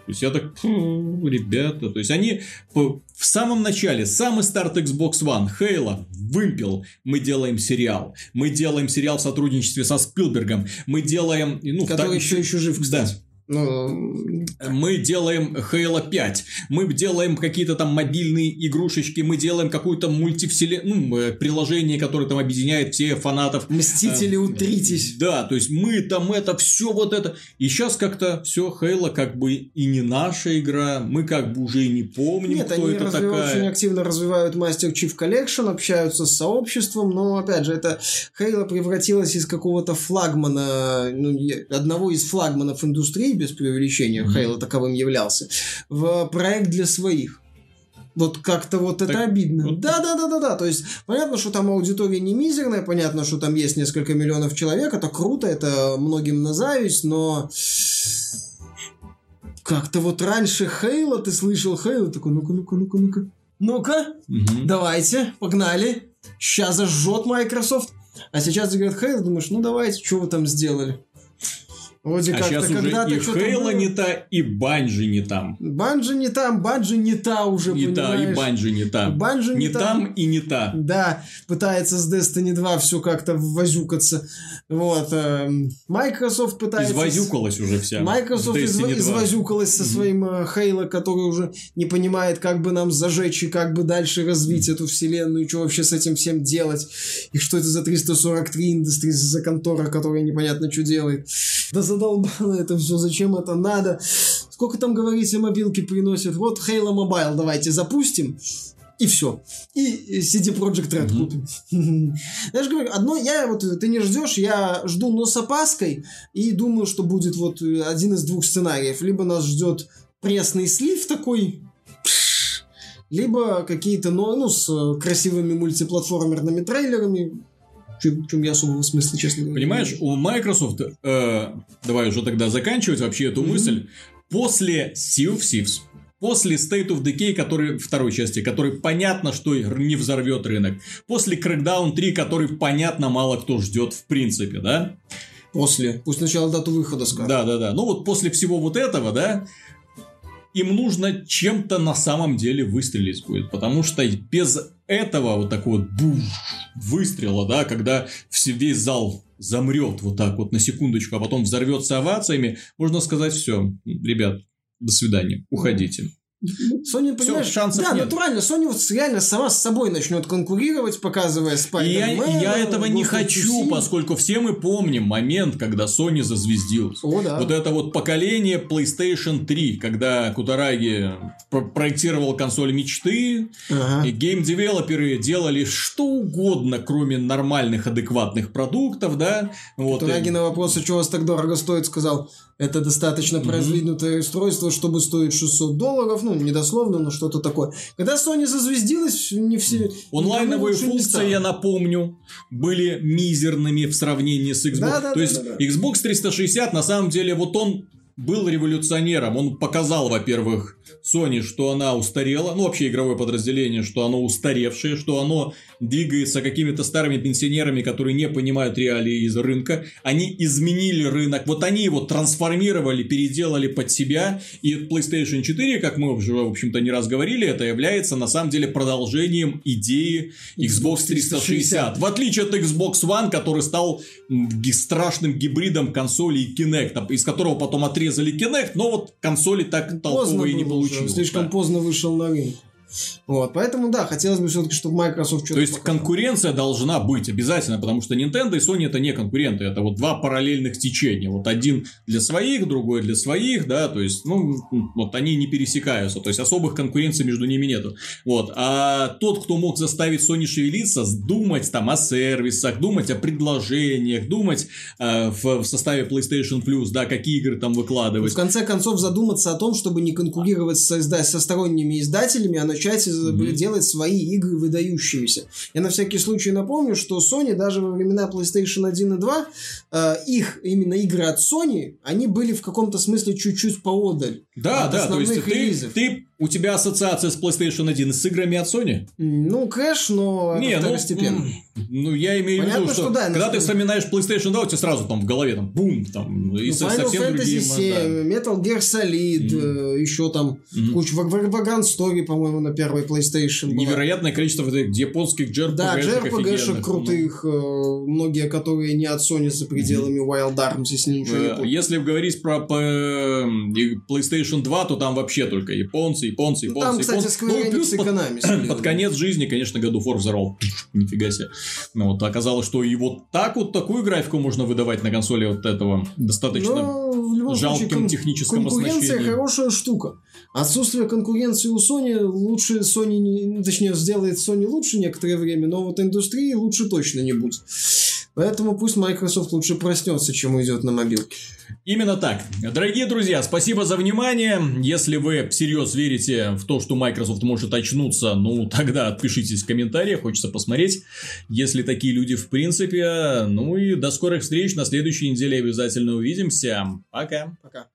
То есть я так, ребята, то есть они в самом начале, самый старт Xbox One, Halo, вымпел, мы делаем сериал, мы делаем сериал в сотрудничестве со Спилбергом, мы делаем, ну, который так, еще еще жив, кстати. Да, ну, мы делаем Halo 5, мы делаем какие-то там мобильные игрушечки, мы делаем какую-то мультивселенную, ну, э, приложение, которое там объединяет всех фанатов. Мстители, э, утритесь. Да, то есть мы там это, все вот это. И сейчас как-то все Halo как бы и не наша игра, мы как бы уже и не помним, Нет, кто они это такая. очень активно развивают Master Chief Collection, общаются с сообществом, но опять же, это Halo превратилась из какого-то флагмана, ну, одного из флагманов индустрии без преувеличения, mm-hmm. Хейла таковым являлся, в проект для своих. Вот как-то вот Так, это обидно. вот- Да, да, да, да, да. То есть понятно, что там аудитория не мизерная, понятно, что там есть несколько миллионов человек, это круто, это многим на зависть, но как-то вот раньше Хейла, ты слышал Хейла, такой, ну-ка, ну-ка, ну-ка, ну-ка. Ну-ка, Мгм. давайте, погнали. Сейчас зажжет Microsoft. А сейчас говорят Хейл, думаешь, ну давайте, что вы там сделали? Вроде А сейчас уже и Хейла не та, и Банжи не там. Банжи не там, Банжи не та уже, Не та, и понимаешь? Банжи не та. Банжи не Не та. там и не та. Да, пытается с Destiny 2 все как-то возюкаться. Вот. эм, Microsoft пытается... Извозюкалась уже вся. Microsoft 2. извозюкалась со своим э, Halo, который уже не понимает, как бы нам зажечь и как бы дальше развить эту вселенную, и что вообще с этим всем делать, и что это за 343 Industries за контора, которая непонятно что делает. Да задолбало это все, зачем это надо? Сколько там, говорите, мобилки приносят? Вот Halo Mobile давайте запустим, и все. И CD Projekt Red Мгм. купим. Я же говорю, одно, я вот, ты не ждешь, я жду, но с опаской, и думаю, что будет вот э, один из двух сценариев. Либо нас ждет пресный слив такой, либо какие-то, ну, ну, с э, красивыми мультиплатформерными трейлерами, чем, чем я особого смысла, честно говоря. Понимаешь, у Microsoft, э, давай уже тогда заканчивать вообще эту Мгм. мысль, после Sea of Thieves, после State of Decay, который, второй части, который понятно, что не взорвет рынок, после Crackdown 3, который понятно мало кто ждет в принципе, да? После. Пусть сначала дату выхода скажут. Да, да, да. Ну вот после всего вот этого, да, им нужно чем-то на самом деле выстрелить будет. Потому что без этого вот такого бух, выстрела, да, когда весь зал замрет вот так вот на секундочку, а потом взорвется овациями, можно сказать все, ребят, до свидания, уходите. Sony, понимаешь, шансов да, нет. натурально, Sony вот реально сама с собой начнет конкурировать, показывая я, Spider-Man. и я этого не Ghost хочу, Tsushima. поскольку все мы помним момент, когда Sony зазвездилась. О, да. Вот это вот поколение PlayStation 3, когда Кутараги про- проектировал консоль мечты, Ага. и гейм-девелоперы делали что угодно, кроме нормальных, адекватных продуктов, да? Вот. Кутараги и- на вопрос, что у вас так дорого стоит, сказал, это достаточно продвинутое устройство, чтобы стоить 600 долларов, ну, недословно, но что-то такое. Когда Sony зазвездилась, не все... Онлайновые функции, я напомню, были мизерными в сравнении с Xbox. Да, да, То да, есть да, да. Xbox 360 на самом деле вот он был революционером. Он показал, во-первых, Sony, что она устарела, ну вообще игровое подразделение, что оно устаревшее, что оно двигается какими-то старыми пенсионерами, которые не понимают реалии из рынка. Они изменили рынок, вот они его трансформировали, переделали под себя. И PlayStation 4, как мы уже, в общем-то, не раз говорили, это является на самом деле продолжением идеи Xbox 360. В отличие от Xbox One, который стал страшным гибридом консоли и Kinect, из которого потом отрезали Kinect, но вот консоли так толковые не получилось. Слишком да. поздно вышел на рынок. Вот, поэтому да, хотелось бы все-таки, чтобы Microsoft что-то То есть показал. конкуренция должна быть обязательно, потому что Nintendo и Sony это не конкуренты, это вот два параллельных течения. Вот один для своих, другой для своих, да, то есть, ну, вот они не пересекаются, то есть особых конкуренций между ними нету. Вот, а тот, кто мог заставить Sony шевелиться, думать там о сервисах, думать о предложениях, думать э, в, в составе PlayStation Plus, да, какие игры там В выкладывать. конце концов задуматься о том, чтобы не конкурировать со, со сторонними издателями, а начать из- Мгм. делать свои игры выдающиеся. Я на всякий случай напомню, что Sony даже во времена PlayStation 1 и 2, э, их именно игры от Sony, они были в каком-то смысле чуть-чуть поодаль. Да, да, то есть ты, ты, у тебя ассоциация с PlayStation 1 с играми от Sony? Ну, кэш, но Не, ну, второстепенно. м, ну, я имею в Понятно, виду, что, что да, когда ты вспоминаешь PlayStation 2, у тебя сразу там в голове там бум, там, и Ну, со- Final совсем Fantasy другие... 7, Metal Gear Solid, э, еще там Мгм. куча Vag- Vag- Vagrant Story, по-моему, на первой PlayStation была. Невероятное количество вот этих японских JRPG-шек Да, JRPG-шек крутых, э, многие, которые не от Sony за пределами Wild Arms, если ничего не Э, путаю. Если говорить про и PlayStation 2, то там вообще только японцы, японцы, Ну, японцы, Там, кстати, японцы. Square Ну, плюс под, под конец жизни, конечно, of War взорвал. Нифига себе. Ну, вот оказалось, что и вот так вот такую графику можно выдавать на консоли вот этого достаточно Но любом жалким случае, кон- техническом конкуренция оснащении. хорошая штука. Отсутствие конкуренции у Sony лучше Sony, не- точнее, сделает Sony лучше некоторое время, но вот индустрии лучше точно не будет. Поэтому пусть Microsoft лучше проснется, чем уйдет на мобилке. Именно так. Дорогие друзья, спасибо за внимание. Если вы всерьез верите в то, что Microsoft может очнуться, ну, тогда отпишитесь в комментариях, хочется посмотреть. Если такие люди в принципе, ну и до скорых встреч. На следующей неделе обязательно увидимся. Пока. Пока.